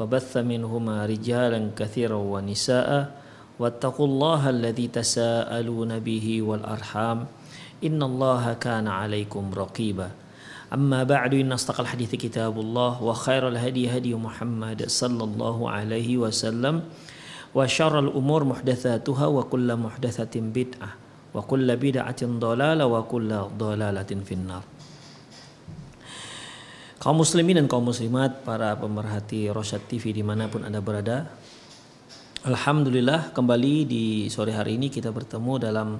وبث منهما رجالا كثيرا ونساء واتقوا الله الذي تساءلون به والأرحام إن الله كان عليكم رقيبا. أما بعد إن أصدق الحديث كتاب الله وخير الهدي هدي محمد صلى الله عليه وسلم وشر الأمور محدثاتها وكل محدثة بدعة وكل بدعة ضلالة وكل ضلالة في النار. Kaum muslimin dan kaum muslimat, para pemerhati Rosyad TV di mana pun Anda berada. Alhamdulillah kembali di sore hari ini kita bertemu dalam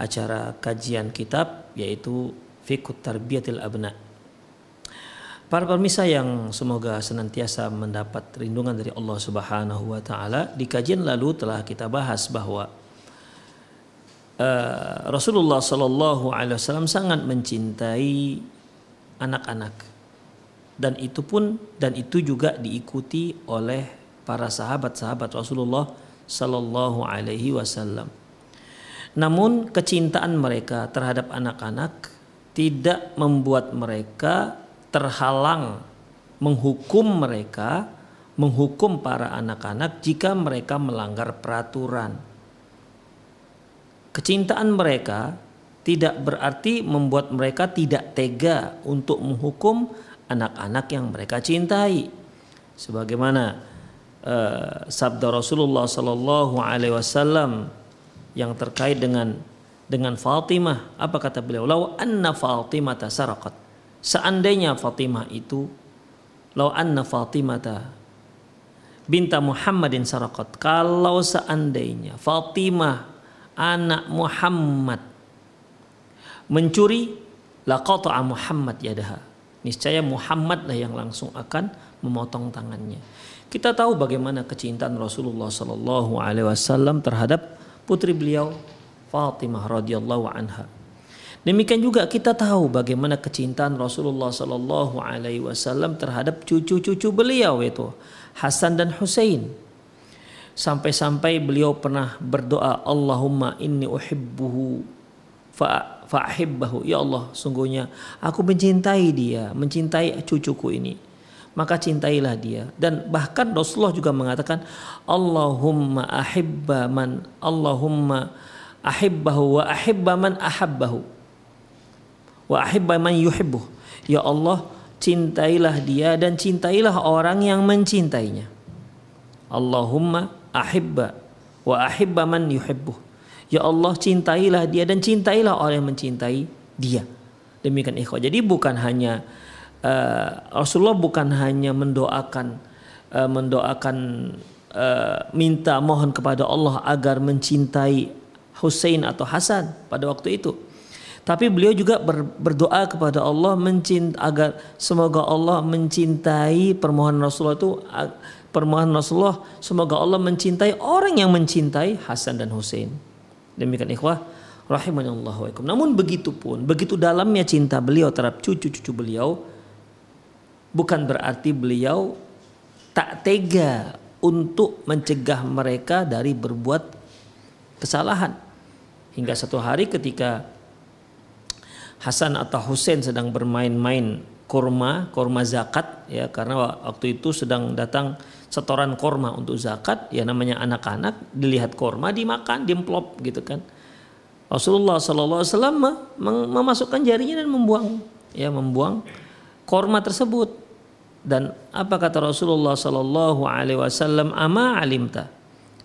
acara kajian kitab yaitu Fikut Tarbiyatil Abna. Para pemirsa yang semoga senantiasa mendapat perlindungan dari Allah Subhanahu wa taala, di kajian lalu telah kita bahas bahwa uh, Rasulullah Shallallahu alaihi wasallam sangat mencintai anak-anak dan itu pun dan itu juga diikuti oleh para sahabat-sahabat Rasulullah Sallallahu Alaihi Wasallam. Namun kecintaan mereka terhadap anak-anak tidak membuat mereka terhalang menghukum mereka, menghukum para anak-anak jika mereka melanggar peraturan. Kecintaan mereka tidak berarti membuat mereka tidak tega untuk menghukum anak-anak yang mereka cintai. Sebagaimana uh, sabda Rasulullah sallallahu alaihi wasallam yang terkait dengan dengan Fatimah. Apa kata beliau? Lau anna Fatimah saraqat. Seandainya Fatimah itu lau anna Fatimah binta Muhammadin saraqat. Kalau seandainya Fatimah anak Muhammad mencuri laqata'a Muhammad yadaha niscaya Muhammad lah yang langsung akan memotong tangannya. Kita tahu bagaimana kecintaan Rasulullah Sallallahu Alaihi Wasallam terhadap putri beliau Fatimah radhiyallahu anha. Demikian juga kita tahu bagaimana kecintaan Rasulullah Sallallahu Alaihi Wasallam terhadap cucu-cucu beliau itu Hasan dan Husain. Sampai-sampai beliau pernah berdoa Allahumma inni uhibbuhu fa fa'hibbahu. Ya Allah sungguhnya aku mencintai dia mencintai cucuku ini. Maka cintailah dia. Dan bahkan Rasulullah juga mengatakan Allahumma ahibba man Allahumma ahibbahu wa ahibba man ahabbahu. Wa ahibba man yuhibbuh. Ya Allah cintailah dia dan cintailah orang yang mencintainya. Allahumma ahibba wa ahibba man yuhibbuh Ya Allah cintailah dia dan cintailah orang yang mencintai dia. Demikian ikhwah. Jadi bukan hanya uh, Rasulullah bukan hanya mendoakan uh, mendoakan uh, minta mohon kepada Allah agar mencintai Hussein atau Hasan pada waktu itu. Tapi beliau juga ber, berdoa kepada Allah mencint agar semoga Allah mencintai permohonan Rasulullah itu permohonan Rasulullah semoga Allah mencintai orang yang mencintai Hasan dan Hussein. Demikian ikhwah rahimahullah wa Namun begitu pun, begitu dalamnya cinta beliau terhadap cucu-cucu beliau bukan berarti beliau tak tega untuk mencegah mereka dari berbuat kesalahan. Hingga satu hari ketika Hasan atau Hussein sedang bermain-main kurma, kurma zakat ya karena waktu itu sedang datang setoran korma untuk zakat ya namanya anak-anak dilihat korma dimakan dimplop gitu kan. Rasulullah Wasallam memasukkan jarinya dan membuang ya membuang korma tersebut. Dan apa kata Rasulullah Sallallahu Alaihi Wasallam? Ama alimta.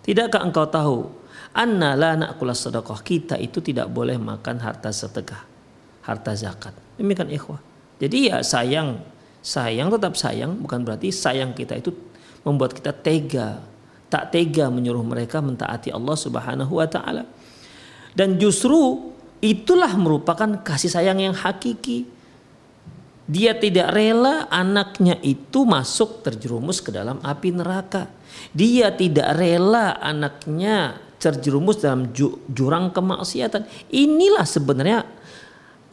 Tidakkah engkau tahu? Anna la na'kula sedekah. Kita itu tidak boleh makan harta sedekah, harta zakat. Demikian ikhwah. Jadi ya sayang, sayang tetap sayang bukan berarti sayang kita itu membuat kita tega, tak tega menyuruh mereka mentaati Allah Subhanahu wa taala. Dan justru itulah merupakan kasih sayang yang hakiki. Dia tidak rela anaknya itu masuk terjerumus ke dalam api neraka. Dia tidak rela anaknya terjerumus dalam jurang kemaksiatan. Inilah sebenarnya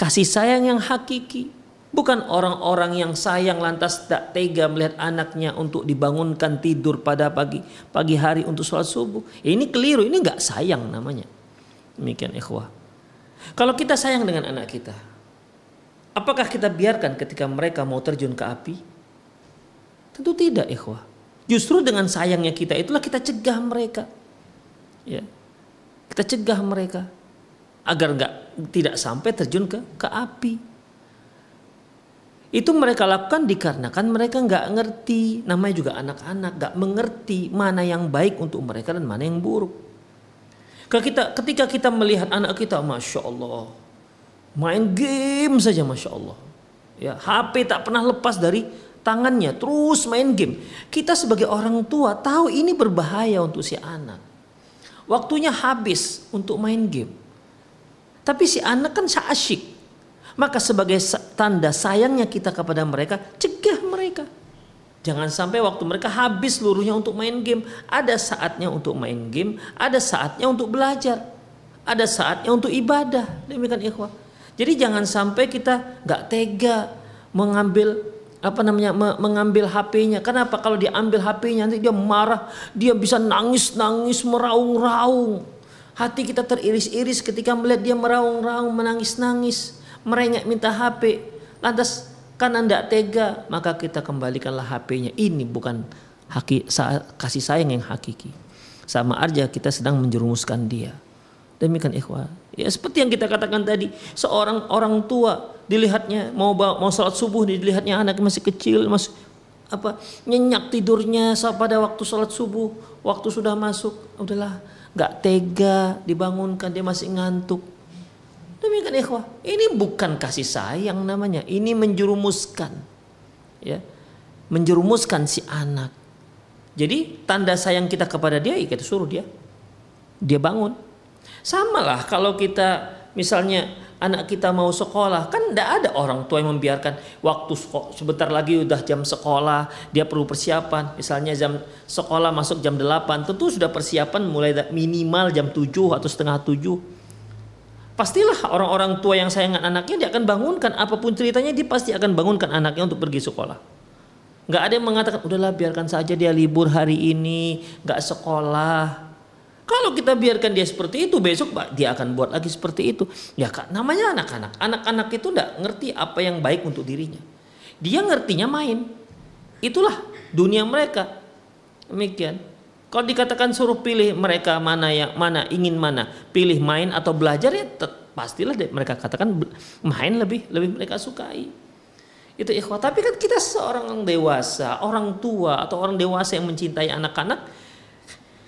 kasih sayang yang hakiki. Bukan orang-orang yang sayang lantas tak tega melihat anaknya untuk dibangunkan tidur pada pagi pagi hari untuk sholat subuh. Ya, ini keliru, ini nggak sayang namanya. Demikian ikhwah. Kalau kita sayang dengan anak kita, apakah kita biarkan ketika mereka mau terjun ke api? Tentu tidak ikhwah. Justru dengan sayangnya kita itulah kita cegah mereka. Ya. Kita cegah mereka agar nggak tidak sampai terjun ke ke api. Itu mereka lakukan dikarenakan mereka nggak ngerti, namanya juga anak-anak nggak mengerti mana yang baik untuk mereka dan mana yang buruk. Kita, ketika kita melihat anak kita, masya Allah, main game saja, masya Allah. Ya, HP tak pernah lepas dari tangannya, terus main game. Kita sebagai orang tua tahu ini berbahaya untuk si anak. Waktunya habis untuk main game. Tapi si anak kan asyik. Maka sebagai tanda sayangnya kita kepada mereka, cegah mereka. Jangan sampai waktu mereka habis seluruhnya untuk main game. Ada saatnya untuk main game, ada saatnya untuk belajar, ada saatnya untuk ibadah. Demikian ikhwah. Jadi jangan sampai kita nggak tega mengambil apa namanya mengambil HP-nya. Kenapa kalau diambil HP-nya nanti dia marah, dia bisa nangis-nangis, meraung-raung. Hati kita teriris-iris ketika melihat dia meraung-raung, menangis-nangis merengek minta HP, lantas karena tidak tega, maka kita kembalikanlah HP-nya. Ini bukan haki, kasih sayang yang hakiki. Sama aja kita sedang menjerumuskan dia. Demikian ikhwah. Ya seperti yang kita katakan tadi, seorang orang tua dilihatnya mau mau sholat subuh dilihatnya anak masih kecil, masih apa nyenyak tidurnya pada waktu sholat subuh, waktu sudah masuk, udahlah nggak tega dibangunkan dia masih ngantuk Demikian ikhwah. Ini bukan kasih sayang namanya. Ini menjerumuskan. Ya. Menjerumuskan si anak. Jadi tanda sayang kita kepada dia, ya kita suruh dia. Dia bangun. Sama lah kalau kita misalnya anak kita mau sekolah kan tidak ada orang tua yang membiarkan waktu sebentar lagi udah jam sekolah dia perlu persiapan misalnya jam sekolah masuk jam 8 tentu sudah persiapan mulai minimal jam 7 atau setengah 7 Pastilah orang-orang tua yang sayang anaknya dia akan bangunkan apa pun ceritanya dia pasti akan bangunkan anaknya untuk pergi sekolah. Gak ada yang mengatakan udahlah biarkan saja dia libur hari ini, gak sekolah. Kalau kita biarkan dia seperti itu besok dia akan buat lagi seperti itu. Ya kak, namanya anak-anak. Anak-anak itu tidak ngerti apa yang baik untuk dirinya. Dia ngertinya main. Itulah dunia mereka. Demikian. Kalau dikatakan suruh pilih mereka mana yang mana ingin mana, pilih main atau belajar ya pastilah deh, mereka katakan main lebih lebih mereka sukai. Itu ikhwah. Tapi kan kita seorang dewasa, orang tua atau orang dewasa yang mencintai anak-anak,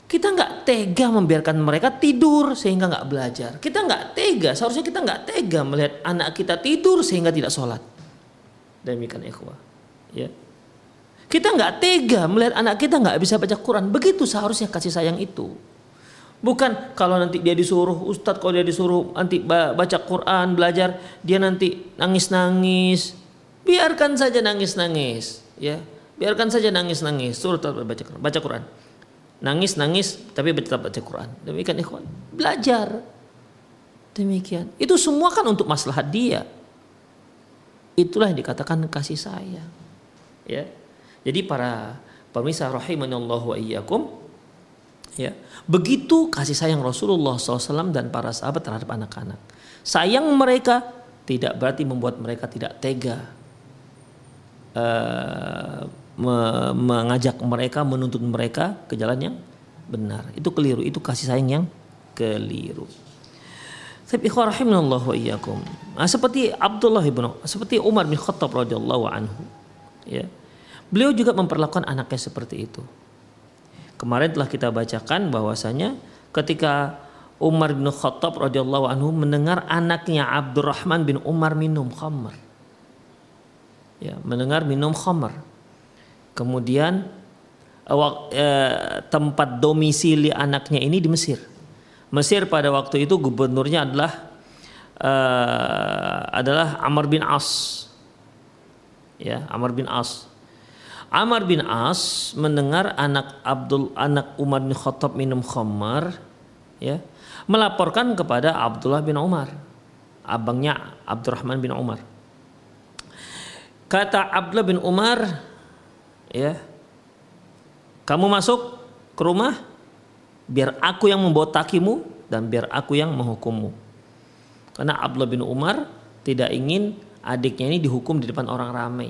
kita nggak tega membiarkan mereka tidur sehingga nggak belajar. Kita nggak tega, seharusnya kita nggak tega melihat anak kita tidur sehingga tidak sholat. Demikian ikhwah. Ya. Kita nggak tega melihat anak kita nggak bisa baca Quran. Begitu seharusnya kasih sayang itu. Bukan kalau nanti dia disuruh Ustadz kalau dia disuruh nanti baca Quran belajar dia nanti nangis nangis biarkan saja nangis nangis ya. Biarkan saja nangis nangis suruh baca Quran baca Quran. Nangis nangis tapi tetap baca Quran. Demikian ikhwan. Belajar. Demikian. Itu semua kan untuk maslahat dia. Itulah yang dikatakan kasih sayang ya jadi para pemirsa Allah wa iyyakum ya, begitu kasih sayang Rasulullah SAW dan para sahabat terhadap anak-anak. Sayang mereka tidak berarti membuat mereka tidak tega uh, me mengajak mereka, menuntut mereka ke jalan yang benar. Itu keliru, itu kasih sayang yang keliru. Tapi rahimanallah wa iyyakum. Nah, seperti Abdullah bin seperti Umar bin Khattab radhiyallahu anhu. Ya. Beliau juga memperlakukan anaknya seperti itu. Kemarin telah kita bacakan bahwasanya ketika Umar bin Khattab radhiyallahu anhu mendengar anaknya Abdurrahman bin Umar minum khamr. Ya, mendengar minum khamr. Kemudian eh, tempat domisili anaknya ini di Mesir. Mesir pada waktu itu gubernurnya adalah eh, adalah Amr bin As. Ya, Amr bin As. Amr bin As mendengar anak Abdul anak Umar bin Khattab minum khamar ya melaporkan kepada Abdullah bin Umar abangnya Abdurrahman bin Umar. Kata Abdullah bin Umar ya kamu masuk ke rumah biar aku yang membotakimu dan biar aku yang menghukummu. Karena Abdullah bin Umar tidak ingin adiknya ini dihukum di depan orang ramai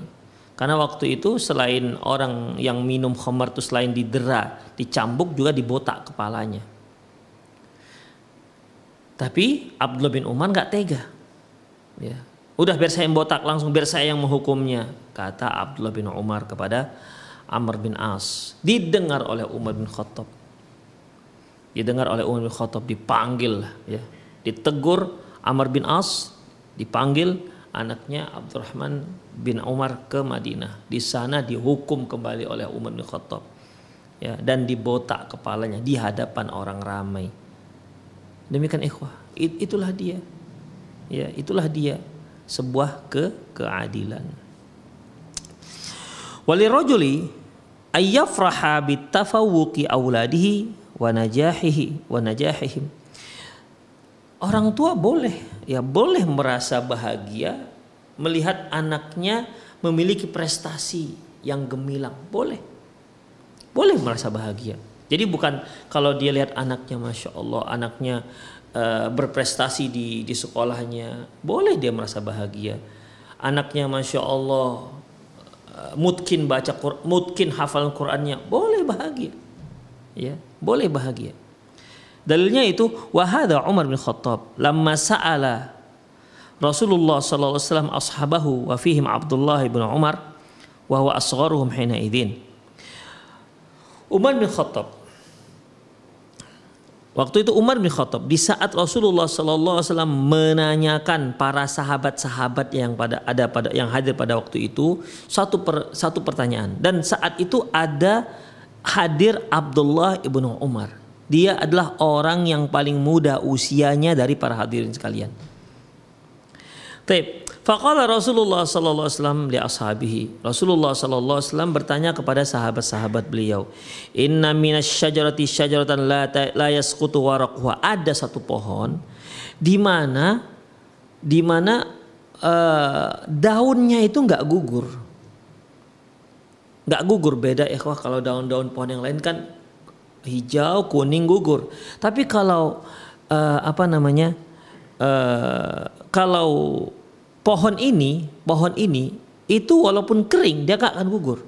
karena waktu itu selain orang yang minum khamar itu selain didera, dicambuk juga dibotak kepalanya. Tapi Abdullah bin Umar nggak tega. Ya. Udah biar saya yang botak langsung biar saya yang menghukumnya, kata Abdullah bin Umar kepada Amr bin As. Didengar oleh Umar bin Khattab. Didengar oleh Umar bin Khattab dipanggil ya. Ditegur Amr bin As dipanggil anaknya Abdurrahman bin Umar ke Madinah. Di sana dihukum kembali oleh Umar bin Khattab. Ya, dan dibotak kepalanya di hadapan orang ramai. Demikian ikhwah, It, itulah dia. Ya, itulah dia sebuah ke keadilan. Wali rojuli ayyafraha bitafawuqi auladihi wa najahihi wa najahihim. Orang tua boleh ya boleh merasa bahagia melihat anaknya memiliki prestasi yang gemilang. Boleh. Boleh merasa bahagia. Jadi bukan kalau dia lihat anaknya Masya Allah, anaknya uh, berprestasi di, di sekolahnya. Boleh dia merasa bahagia. Anaknya Masya Allah uh, mungkin baca mungkin hafal Qurannya. Boleh bahagia. Ya, boleh bahagia. Dalilnya itu wahada Umar bin Khattab lamma sa'ala Rasulullah sallallahu alaihi wasallam ashabahu wa fihim Abdullah bin Umar wa huwa asgharuhum hina idzin. Umar bin Khattab Waktu itu Umar bin Khattab di saat Rasulullah sallallahu alaihi wasallam menanyakan para sahabat-sahabat yang pada ada pada yang hadir pada waktu itu satu per, satu pertanyaan dan saat itu ada hadir Abdullah ibnu Umar. Dia adalah orang yang paling muda usianya dari para hadirin sekalian. Taib. Faqala Rasulullah sallallahu alaihi wasallam li ashabihi. Rasulullah sallallahu alaihi wasallam bertanya kepada sahabat-sahabat beliau, "Inna minasyajarati syajaratan la la yasqutu waraqha." Ada satu pohon di mana di mana uh, daunnya itu nggak gugur. Nggak gugur beda ya kalau daun-daun pohon yang lain kan hijau, kuning, gugur. Tapi kalau uh, apa namanya? Uh, kalau pohon ini, pohon ini itu walaupun kering dia gak akan gugur.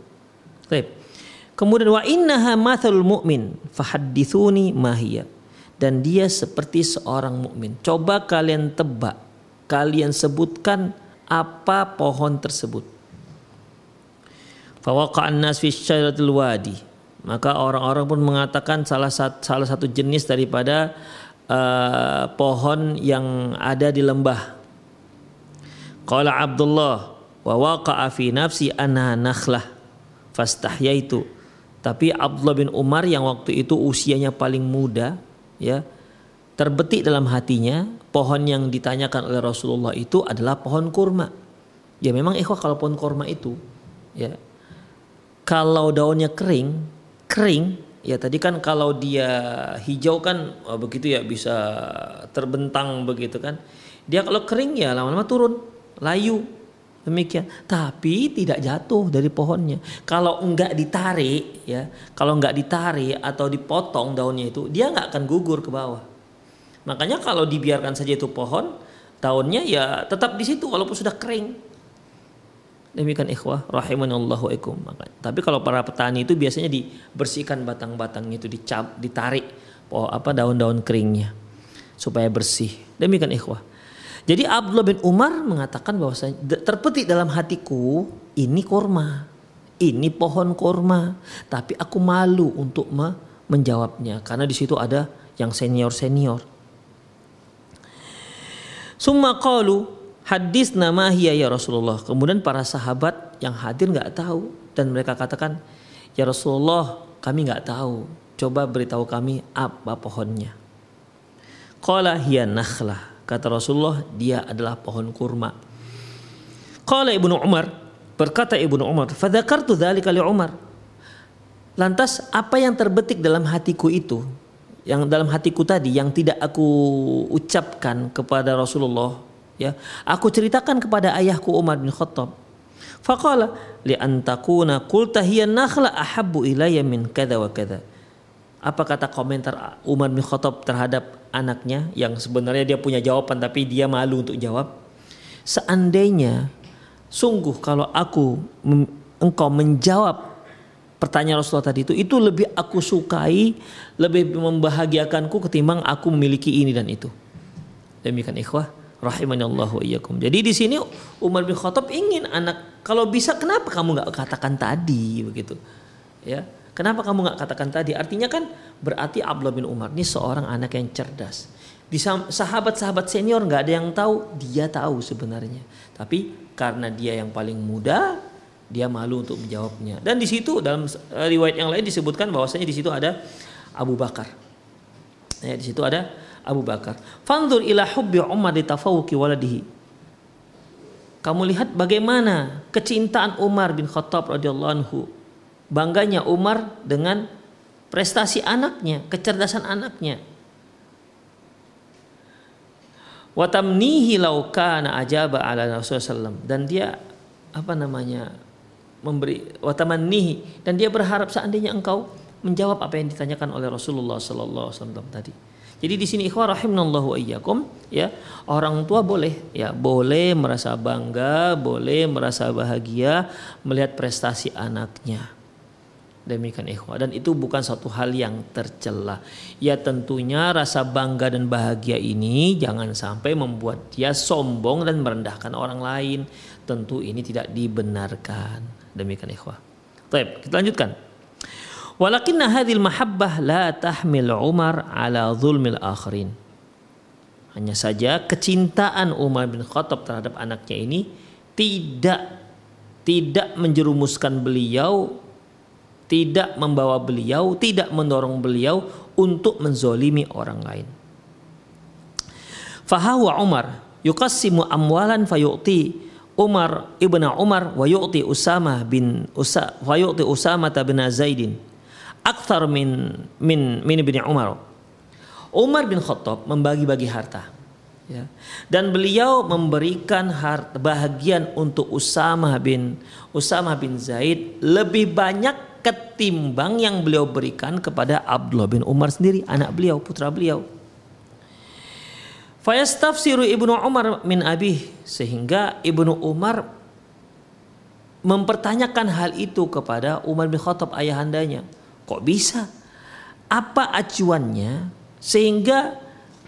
Baik. Kemudian wa innaha mathalul mu'min fahaddithuni mahiyya. Dan dia seperti seorang mukmin. Coba kalian tebak, kalian sebutkan apa pohon tersebut. Fawaqa'an nas fi syajaratil wadi. Maka orang-orang pun mengatakan salah satu, salah satu jenis daripada uh, pohon yang ada di lembah Qala Abdullah wa waqa'a fi nafsi anha nakhlah fastahyaitu. Tapi Abdullah bin Umar yang waktu itu usianya paling muda ya terbetik dalam hatinya pohon yang ditanyakan oleh Rasulullah itu adalah pohon kurma. Ya memang ikhwah kalau pohon kurma itu ya kalau daunnya kering, kering ya tadi kan kalau dia hijau kan oh begitu ya bisa terbentang begitu kan. Dia kalau kering ya lama-lama turun layu demikian. Tapi tidak jatuh dari pohonnya. Kalau enggak ditarik ya kalau enggak ditarik atau dipotong daunnya itu dia enggak akan gugur ke bawah. Makanya kalau dibiarkan saja itu pohon daunnya ya tetap di situ walaupun sudah kering demikian ikhwah rahimanallahu ikum tapi kalau para petani itu biasanya dibersihkan batang-batangnya itu dicap ditarik oh apa daun-daun keringnya supaya bersih. Demikian ikhwah. Jadi Abdullah bin Umar mengatakan bahwa terpetik dalam hatiku ini korma, ini pohon korma, tapi aku malu untuk menjawabnya karena di situ ada yang senior-senior. Summa qalu hadis nama hiya ya Rasulullah. Kemudian para sahabat yang hadir nggak tahu dan mereka katakan ya Rasulullah kami nggak tahu. Coba beritahu kami apa pohonnya. Qala hiya nakhlah. Kata Rasulullah dia adalah pohon kurma. Qala Ibnu Umar berkata Ibnu Umar, "Fadzakartu dzalika li Umar." Lantas apa yang terbetik dalam hatiku itu yang dalam hatiku tadi yang tidak aku ucapkan kepada Rasulullah ya aku ceritakan kepada ayahku Umar bin Khattab. Faqala li antakuna qulta hiya nakhla ahabbu ilayya min kadza wa kadza apa kata komentar Umar bin Khattab terhadap anaknya yang sebenarnya dia punya jawaban tapi dia malu untuk jawab? Seandainya sungguh kalau aku engkau menjawab pertanyaan Rasulullah tadi itu itu lebih aku sukai, lebih membahagiakanku ketimbang aku memiliki ini dan itu. Demikian ikhwah rahimani Allah wa iyyakum. Jadi di sini Umar bin Khattab ingin anak kalau bisa kenapa kamu nggak katakan tadi begitu. Ya. Kenapa kamu nggak katakan tadi? Artinya kan berarti Abdullah bin Umar ini seorang anak yang cerdas. Di sahabat-sahabat senior nggak ada yang tahu, dia tahu sebenarnya. Tapi karena dia yang paling muda, dia malu untuk menjawabnya. Dan di situ dalam riwayat yang lain disebutkan bahwasanya di situ ada Abu Bakar. Ya, di situ ada Abu Bakar. Fanzur ila hubbi Umar di tafawuki waladihi. Kamu lihat bagaimana kecintaan Umar bin Khattab radhiyallahu anhu. Bangganya Umar dengan prestasi anaknya, kecerdasan anaknya. Watamnihi laukana ajaba ala Rasulullah dan dia apa namanya memberi watamannihi dan dia berharap seandainya engkau menjawab apa yang ditanyakan oleh Rasulullah sallallahu alaihi wasallam tadi. Jadi di sini ikhwah rahimanallahu iyyakum ya, orang tua boleh ya, boleh merasa bangga, boleh merasa bahagia melihat prestasi anaknya. Demikian ikhwah dan itu bukan satu hal yang tercela. Ya tentunya rasa bangga dan bahagia ini jangan sampai membuat dia sombong dan merendahkan orang lain. Tentu ini tidak dibenarkan. Demikian ikhwah. Baik, kita lanjutkan. Walakinna hadhil mahabbah la tahmil Umar ala zulmil akhirin. Hanya saja kecintaan Umar bin Khattab terhadap anaknya ini tidak tidak menjerumuskan beliau, tidak membawa beliau, tidak mendorong beliau untuk menzolimi orang lain. Fahawa Umar yuqassimu amwalan fayu'ti Umar ibnu Umar wa yu'ti Usama bin Usa wa yu'ti Usama bin Zaidin akthar min min min bin Umar. Umar bin Khattab membagi-bagi harta. Ya. Dan beliau memberikan harta bahagian untuk Usama bin Usama bin Zaid lebih banyak ketimbang yang beliau berikan kepada Abdullah bin Umar sendiri, anak beliau, putra beliau. Fayastafsiru Ibnu Umar min abih sehingga Ibnu Umar mempertanyakan hal itu kepada Umar bin Khattab ayahandanya. Kok bisa? Apa acuannya sehingga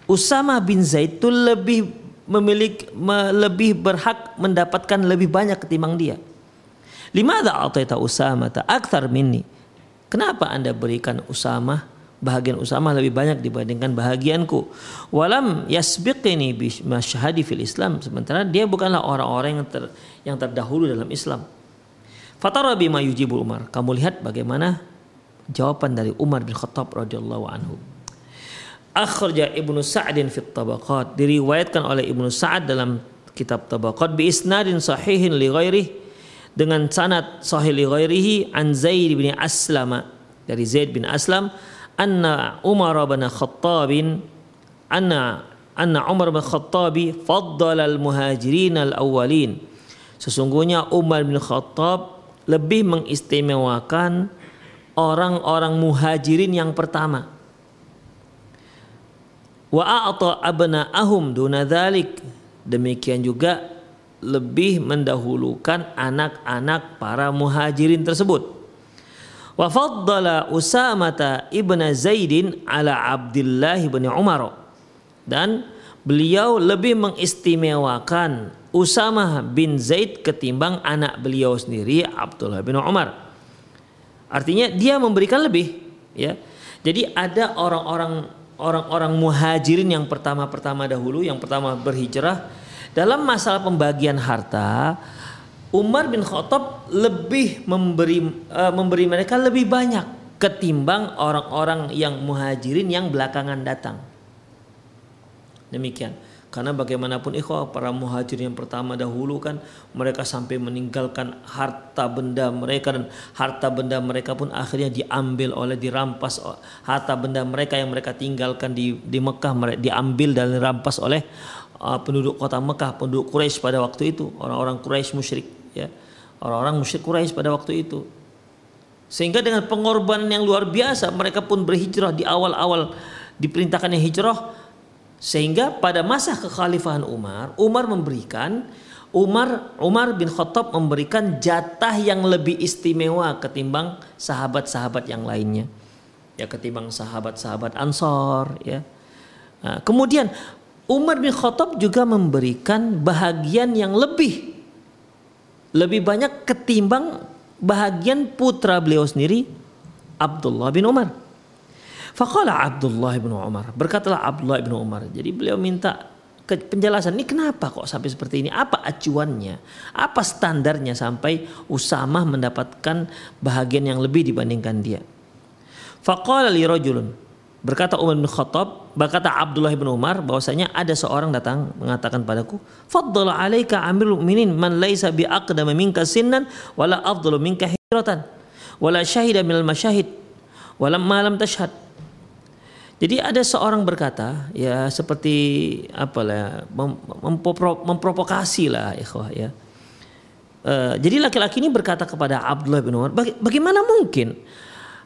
Usama bin Zaid itu lebih memiliki lebih berhak mendapatkan lebih banyak ketimbang dia. Lima ada ataita Usama ta akthar minni. Kenapa Anda berikan Usama bahagian Usama lebih banyak dibandingkan bahagianku. Walam yasbiqini bi masyhadi fil Islam sementara dia bukanlah orang-orang yang ter, yang terdahulu dalam Islam. Fatara bima yujibul Umar. Kamu lihat bagaimana jawaban dari Umar bin Khattab radhiyallahu anhu. Akhraja Ibnu Sa'din fi Tabaqat. Diriwayatkan oleh Ibnu Sa'ad dalam kitab Tabaqat. Bi isnadin sahihin li ghairihi dengan sanad sahih li ghairihi an Zaid bin Aslam dari Zaid bin Aslam. Anna Umar bin Khattab anna anna Umar bin Khattab faddala al-muhajirin al-awwalin. Sesungguhnya Umar bin Khattab lebih mengistimewakan orang-orang muhajirin yang pertama. Wa a'ta abna'ahum duna dzalik. Demikian juga lebih mendahulukan anak-anak para muhajirin tersebut. Wa faddala Usamata ibn Zaidin ala Abdullah ibn Umar. Dan beliau lebih mengistimewakan Usamah bin Zaid ketimbang anak beliau sendiri Abdullah bin Umar. Artinya dia memberikan lebih ya. Jadi ada orang-orang orang-orang muhajirin yang pertama-pertama dahulu, yang pertama berhijrah dalam masalah pembagian harta, Umar bin Khattab lebih memberi uh, memberi mereka lebih banyak ketimbang orang-orang yang muhajirin yang belakangan datang. Demikian. Karena bagaimanapun ikhwah para muhajir yang pertama dahulu kan mereka sampai meninggalkan harta benda mereka dan harta benda mereka pun akhirnya diambil oleh dirampas harta benda mereka yang mereka tinggalkan di di Mekah diambil dan dirampas oleh uh, penduduk kota Mekah, penduduk Quraisy pada waktu itu, orang-orang Quraisy musyrik ya. Orang-orang musyrik Quraisy pada waktu itu. Sehingga dengan pengorbanan yang luar biasa mereka pun berhijrah di awal-awal diperintahkannya hijrah sehingga pada masa kekhalifahan Umar, Umar memberikan Umar Umar bin Khattab memberikan jatah yang lebih istimewa ketimbang sahabat-sahabat yang lainnya. Ya ketimbang sahabat-sahabat Ansor ya. Nah, kemudian Umar bin Khattab juga memberikan bahagian yang lebih lebih banyak ketimbang bahagian putra beliau sendiri Abdullah bin Umar. Faqala Abdullah bin Umar. Berkatalah Abdullah bin Umar. Jadi beliau minta ke penjelasan ini kenapa kok sampai seperti ini? Apa acuannya? Apa standarnya sampai Usamah mendapatkan bahagian yang lebih dibandingkan dia? Faqala li rajulun. Berkata Umar bin Khattab, berkata Abdullah bin Umar bahwasanya ada seorang datang mengatakan padaku, "Faddala 'alaika amirul mu'minin man laisa bi aqdama minka sinnan wala afdalu minka hijratan wala syahida minal masyahid wala ma lam tashhad." Jadi ada seorang berkata, ya seperti apa lah, memprovokasi lah, ikhwah ya. Uh, jadi laki-laki ini berkata kepada Abdullah bin Umar, bagaimana mungkin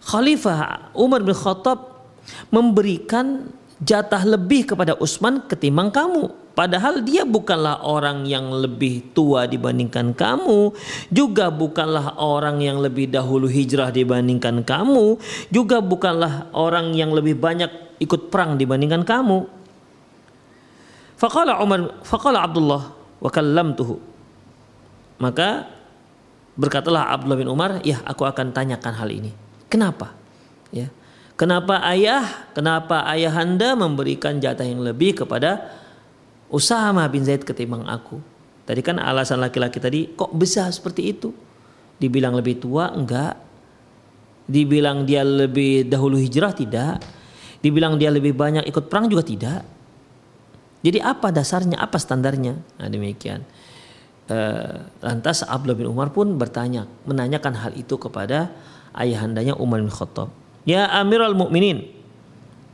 Khalifah Umar bin Khattab memberikan jatah lebih kepada Utsman ketimbang kamu? Padahal dia bukanlah orang yang lebih tua dibandingkan kamu, juga bukanlah orang yang lebih dahulu hijrah dibandingkan kamu, juga bukanlah orang yang lebih banyak ikut perang dibandingkan kamu. Faqala Umar, faqala Abdullah wa kallamtuhu. Maka berkatalah Abdullah bin Umar, "Ya, aku akan tanyakan hal ini. Kenapa?" Ya. Kenapa ayah, kenapa ayahanda memberikan jatah yang lebih kepada Usama bin Zaid ketimbang aku. Tadi kan alasan laki-laki tadi kok besar seperti itu? Dibilang lebih tua enggak. Dibilang dia lebih dahulu hijrah tidak. Dibilang dia lebih banyak ikut perang juga tidak. Jadi apa dasarnya, apa standarnya? Nah demikian. Uh, lantas Abdullah bin Umar pun bertanya, menanyakan hal itu kepada ayahandanya Umar bin Khattab. Ya Amirul Mukminin.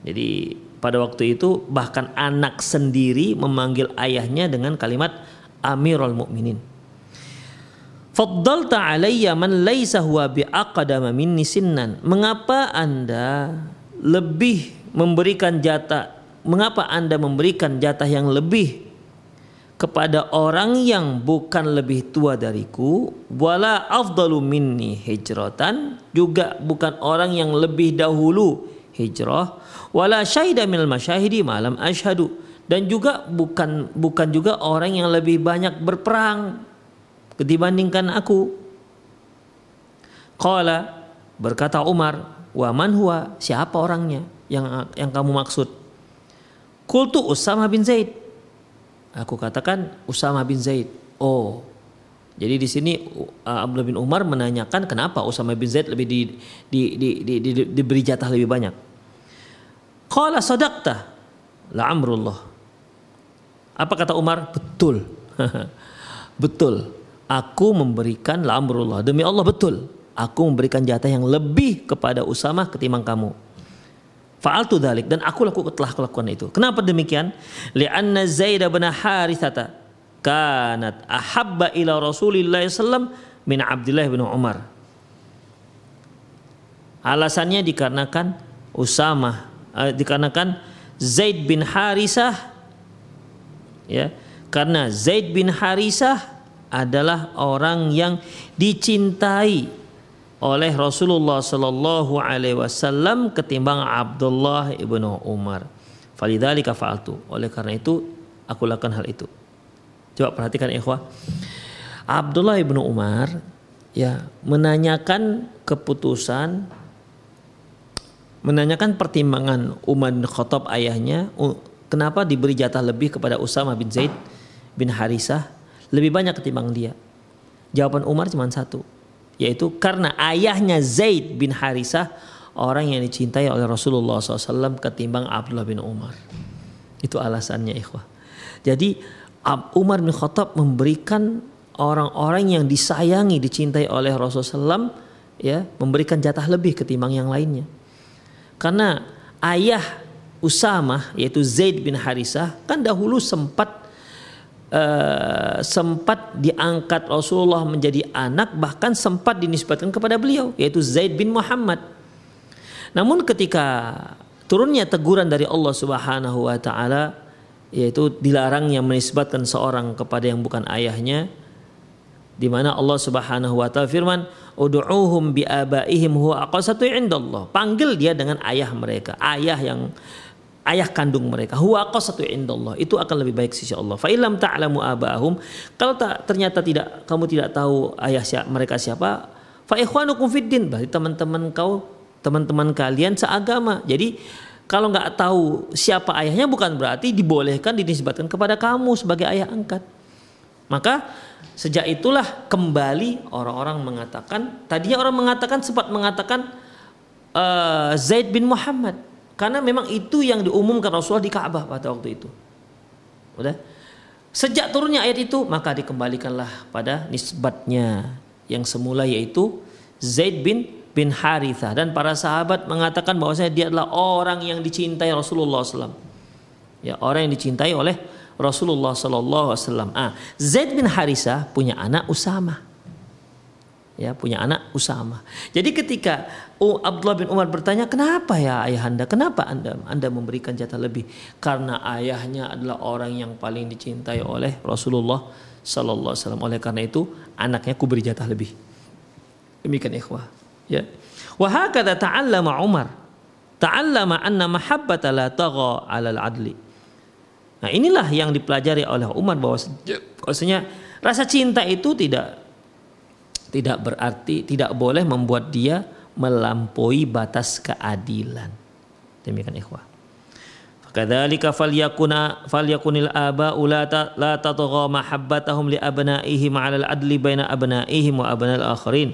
Jadi pada waktu itu bahkan anak sendiri memanggil ayahnya dengan kalimat Amirul Mukminin. Faddalta alayya man laisa huwa biaqdama minni sinnan. Mengapa Anda lebih memberikan jatah mengapa Anda memberikan jatah yang lebih kepada orang yang bukan lebih tua dariku? Wala afdalu minni hijratan juga bukan orang yang lebih dahulu hijrah. Wala syahida minal masyahidi malam asyhadu dan juga bukan bukan juga orang yang lebih banyak berperang dibandingkan aku. Qala berkata Umar wa man huwa siapa orangnya yang yang kamu maksud kultu Usama bin Zaid aku katakan Usama bin Zaid oh jadi di sini uh, Abdullah bin Umar menanyakan kenapa Usama bin Zaid lebih di, di, di, di, di, diberi jatah lebih banyak. Qala sadaqta la amrullah. Apa kata Umar? Betul. betul. Aku memberikan la amrullah. Demi Allah betul. Aku memberikan jatah yang lebih kepada Usama ketimbang kamu. Fa'altu dalik dan aku lakukan telah kelakuan itu. Kenapa demikian? Li'anna Zaid bin Harithata kanat ahabba ila Rasulillah sallam min Abdullah bin Umar. Alasannya dikarenakan Usama uh, dikarenakan Zaid bin Harisah ya karena Zaid bin Harisah adalah orang yang dicintai oleh Rasulullah Sallallahu Alaihi Wasallam ketimbang Abdullah ibnu Umar. Falidhalika fa'altu. Oleh karena itu aku lakukan hal itu. Coba perhatikan ikhwah. Abdullah ibnu Umar ya menanyakan keputusan menanyakan pertimbangan Umar bin Khattab ayahnya kenapa diberi jatah lebih kepada Usama bin Zaid bin Harisah lebih banyak ketimbang dia. Jawaban Umar cuma satu, yaitu karena ayahnya Zaid bin Harisah orang yang dicintai oleh Rasulullah SAW ketimbang Abdullah bin Umar. Itu alasannya ikhwah. Jadi Umar bin Khattab memberikan orang-orang yang disayangi, dicintai oleh Rasulullah SAW, ya, memberikan jatah lebih ketimbang yang lainnya. Karena ayah Usama yaitu Zaid bin Harisah kan dahulu sempat uh, sempat diangkat Rasulullah menjadi anak bahkan sempat dinisbatkan kepada beliau yaitu Zaid bin Muhammad. Namun ketika turunnya teguran dari Allah Subhanahu wa taala yaitu dilarangnya menisbatkan seorang kepada yang bukan ayahnya di mana Allah Subhanahu wa taala firman ud'uuhum bi abaihim huwa aqsatu indallah panggil dia dengan ayah mereka ayah yang ayah kandung mereka. Huwa aqsatu indallah. Itu akan lebih baik sisi Allah. Fa illam ta'lamu abahum kalau tak ternyata tidak kamu tidak tahu ayah siapa, mereka siapa fa ikhwanukum fiddin berarti teman-teman kau teman-teman kalian seagama. Jadi kalau nggak tahu siapa ayahnya bukan berarti dibolehkan dinisbatkan kepada kamu sebagai ayah angkat. Maka Sejak itulah kembali orang-orang mengatakan, tadinya orang mengatakan sempat mengatakan uh, Zaid bin Muhammad karena memang itu yang diumumkan Rasulullah di Ka'bah pada waktu itu. Udah? Sejak turunnya ayat itu maka dikembalikanlah pada nisbatnya yang semula yaitu Zaid bin bin Haritha dan para sahabat mengatakan bahwasanya dia adalah orang yang dicintai Rasulullah SAW. Ya, orang yang dicintai oleh Rasulullah Wasallam. Ah, Zaid bin Harisah punya anak Usama. Ya, punya anak Usama. Jadi ketika oh, Abdullah bin Umar bertanya, "Kenapa ya ayahanda? Kenapa Anda Anda memberikan jatah lebih?" Karena ayahnya adalah orang yang paling dicintai oleh Rasulullah Sallallahu Alaihi Wasallam. Oleh karena itu, anaknya ku beri jatah lebih. Demikian ikhwah. Ya. Wa hakadha ta'allama Umar. Ta'allama anna mahabbata la tagha 'ala al-'adli. Nah inilah yang dipelajari oleh Umar bahwa bahwasanya rasa cinta itu tidak tidak berarti tidak boleh membuat dia melampaui batas keadilan. Demikian ikhwah. Kadzalika falyakuna falyakunil aba la la tatgha mahabbatahum li abnaihim 'ala al-adli baina abnaihim wa abnal akharin.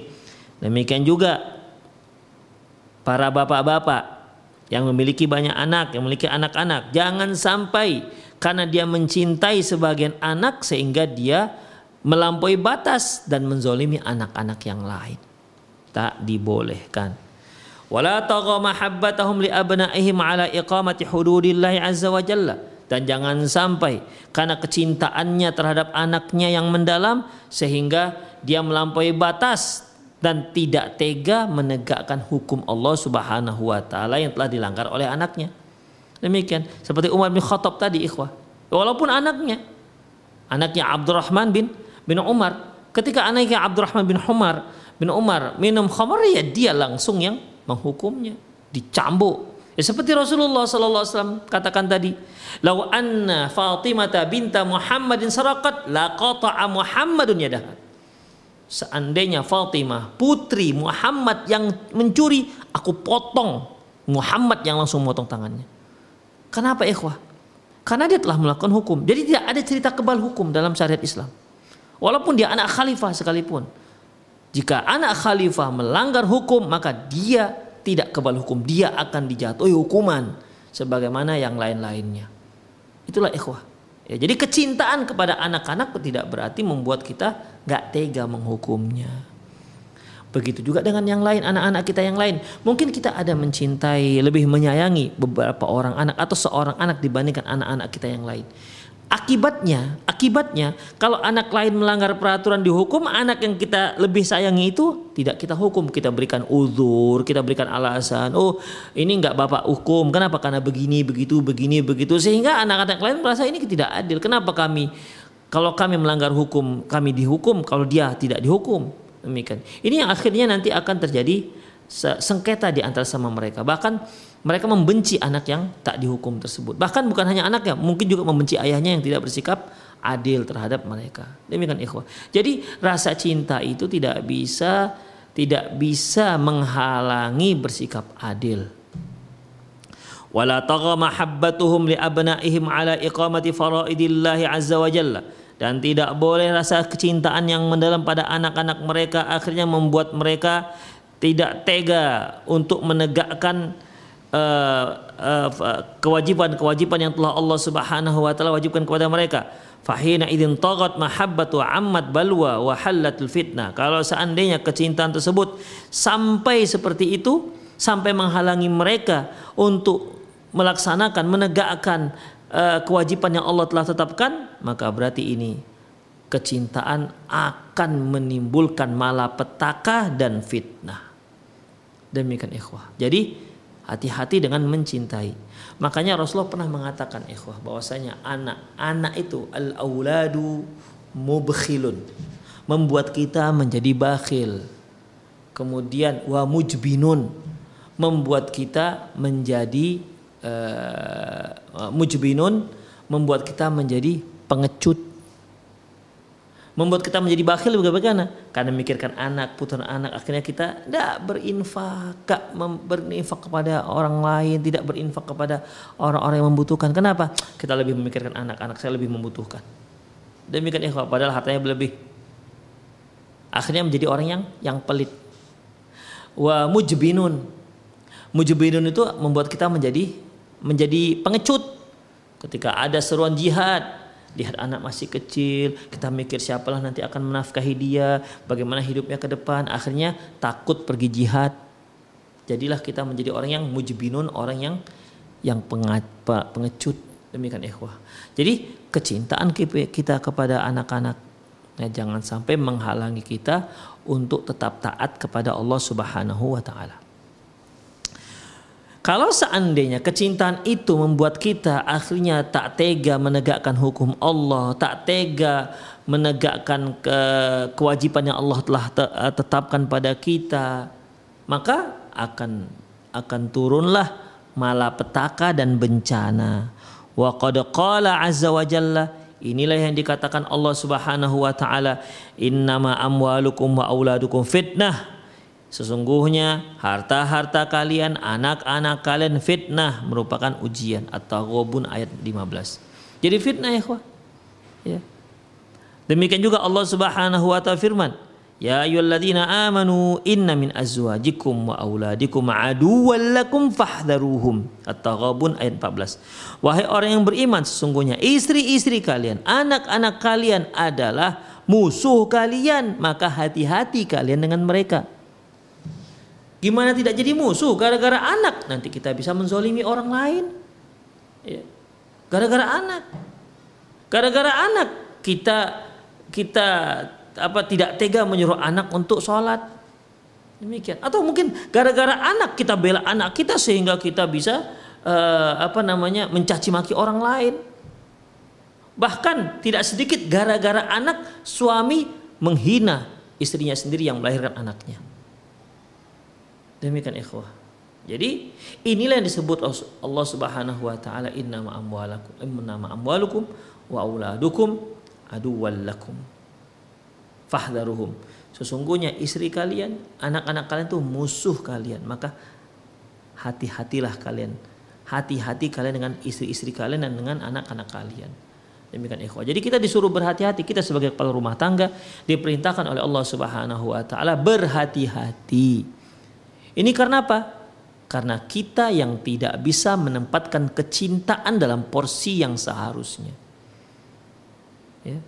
Demikian juga para bapak-bapak yang memiliki banyak anak, yang memiliki anak-anak, jangan sampai karena dia mencintai sebagian anak sehingga dia melampaui batas dan menzolimi anak-anak yang lain. Tak dibolehkan. Wala mahabbatahum li abnaihim ala iqamati hududillahi azza wa jalla. Dan jangan sampai karena kecintaannya terhadap anaknya yang mendalam sehingga dia melampaui batas dan tidak tega menegakkan hukum Allah Subhanahu wa taala yang telah dilanggar oleh anaknya. Demikian seperti Umar bin Khattab tadi ikhwah. Walaupun anaknya anaknya Abdurrahman bin bin Umar ketika anaknya Abdurrahman bin Umar bin Umar minum khamar ya dia langsung yang menghukumnya dicambuk ya seperti Rasulullah sallallahu alaihi wasallam katakan tadi lau anna Fatimah binta Muhammadin sarakat qata'a Muhammadun yadaha seandainya Fatimah putri Muhammad yang mencuri aku potong Muhammad yang langsung memotong tangannya Kenapa ikhwah? Karena dia telah melakukan hukum. Jadi tidak ada cerita kebal hukum dalam syariat Islam. Walaupun dia anak khalifah sekalipun. Jika anak khalifah melanggar hukum maka dia tidak kebal hukum. Dia akan dijatuhi hukuman sebagaimana yang lain-lainnya. Itulah ikhwah. Ya, jadi kecintaan kepada anak-anak tidak berarti membuat kita nggak tega menghukumnya. Begitu juga dengan yang lain, anak-anak kita yang lain. Mungkin kita ada mencintai, lebih menyayangi beberapa orang anak atau seorang anak dibandingkan anak-anak kita yang lain. Akibatnya, akibatnya kalau anak lain melanggar peraturan dihukum, anak yang kita lebih sayangi itu tidak kita hukum, kita berikan uzur, kita berikan alasan. Oh, ini enggak bapak hukum, kenapa? Karena begini, begitu, begini, begitu. Sehingga anak-anak lain merasa ini tidak adil. Kenapa kami kalau kami melanggar hukum, kami dihukum, kalau dia tidak dihukum. Demikian. Ini yang akhirnya nanti akan terjadi sengketa di antara sama mereka. Bahkan mereka membenci anak yang tak dihukum tersebut. Bahkan bukan hanya anaknya, mungkin juga membenci ayahnya yang tidak bersikap adil terhadap mereka. Demikian ikhwah. Jadi rasa cinta itu tidak bisa tidak bisa menghalangi bersikap adil. wala tagha mahabbatuhum li abnaihim ala iqamati faraidillahi azza wa jalla dan tidak boleh rasa kecintaan yang mendalam pada anak-anak mereka akhirnya membuat mereka tidak tega untuk menegakkan uh, uh, kewajiban-kewajiban yang telah Allah Subhanahu wa taala wajibkan kepada mereka. Fahina idin tagat mahabbatu ammat balwa wa halatul fitnah. Kalau seandainya kecintaan tersebut sampai seperti itu, sampai menghalangi mereka untuk melaksanakan, menegakkan uh, kewajiban yang Allah telah tetapkan, maka berarti ini kecintaan akan menimbulkan malapetaka dan fitnah. Demikian ikhwah. Jadi hati-hati dengan mencintai. Makanya Rasulullah pernah mengatakan ikhwah bahwasanya anak-anak itu al-auladu mubkhilun. Membuat kita menjadi bakhil. Kemudian wa mujbinun membuat kita menjadi uh, mujbinun membuat kita menjadi pengecut membuat kita menjadi bakhil bagaimana? Karena memikirkan anak putra anak akhirnya kita tidak berinfak berinfak kepada orang lain tidak berinfak kepada orang-orang yang membutuhkan. Kenapa? Kita lebih memikirkan anak anak saya lebih membutuhkan. Demikian ikhwah padahal hartanya berlebih. Akhirnya menjadi orang yang yang pelit. Wa mujbinun. Mujbinun itu membuat kita menjadi menjadi pengecut. Ketika ada seruan jihad lihat anak masih kecil kita mikir siapalah nanti akan menafkahi dia bagaimana hidupnya ke depan. Akhirnya takut pergi jihad. Jadilah kita menjadi orang yang mujbinun orang yang yang pengecut. Demikian ikhwah. Jadi kecintaan kita kepada anak-anak ya, jangan sampai menghalangi kita untuk tetap taat kepada Allah Subhanahu wa taala kalau seandainya kecintaan itu membuat kita akhirnya tak tega menegakkan hukum Allah, tak tega menegakkan ke kewajiban yang Allah telah eh, tetapkan pada kita, maka akan akan turunlah malapetaka dan bencana. Wa qad qala azza wa jalla Inilah yang dikatakan Allah Subhanahu wa taala, "Innama amwalukum wa auladukum fitnah." Sesungguhnya harta-harta kalian, anak-anak kalian fitnah merupakan ujian atau gobun ayat 15. Jadi fitnah ya, ya. Demikian juga Allah Subhanahu wa taala firman, Ya ayyuhalladzina amanu inna min azwajikum wa auladikum aduwwan lakum fahdharuhum. At-Taghabun ayat 14. Wahai orang yang beriman sesungguhnya istri-istri kalian, anak-anak kalian adalah musuh kalian, maka hati-hati kalian dengan mereka. Gimana tidak jadi musuh? Gara-gara anak nanti kita bisa menzolimi orang lain. Ya. Gara-gara anak. Gara-gara anak kita kita apa tidak tega menyuruh anak untuk sholat. Demikian. Atau mungkin gara-gara anak kita bela anak kita sehingga kita bisa uh, apa namanya mencaci maki orang lain. Bahkan tidak sedikit gara-gara anak suami menghina istrinya sendiri yang melahirkan anaknya. Demikian ikhwah. Jadi inilah yang disebut Allah Subhanahu wa taala innama amwalakum innama amwalukum wa auladukum aduwallakum. Fahdharuhum. Sesungguhnya istri kalian, anak-anak kalian itu musuh kalian. Maka hati-hatilah kalian. Hati-hati kalian dengan istri-istri kalian dan dengan anak-anak kalian. Demikian ikhwah. Jadi kita disuruh berhati-hati. Kita sebagai kepala rumah tangga diperintahkan oleh Allah Subhanahu wa taala berhati-hati ini karena apa? Karena kita yang tidak bisa menempatkan kecintaan dalam porsi yang seharusnya. Ya.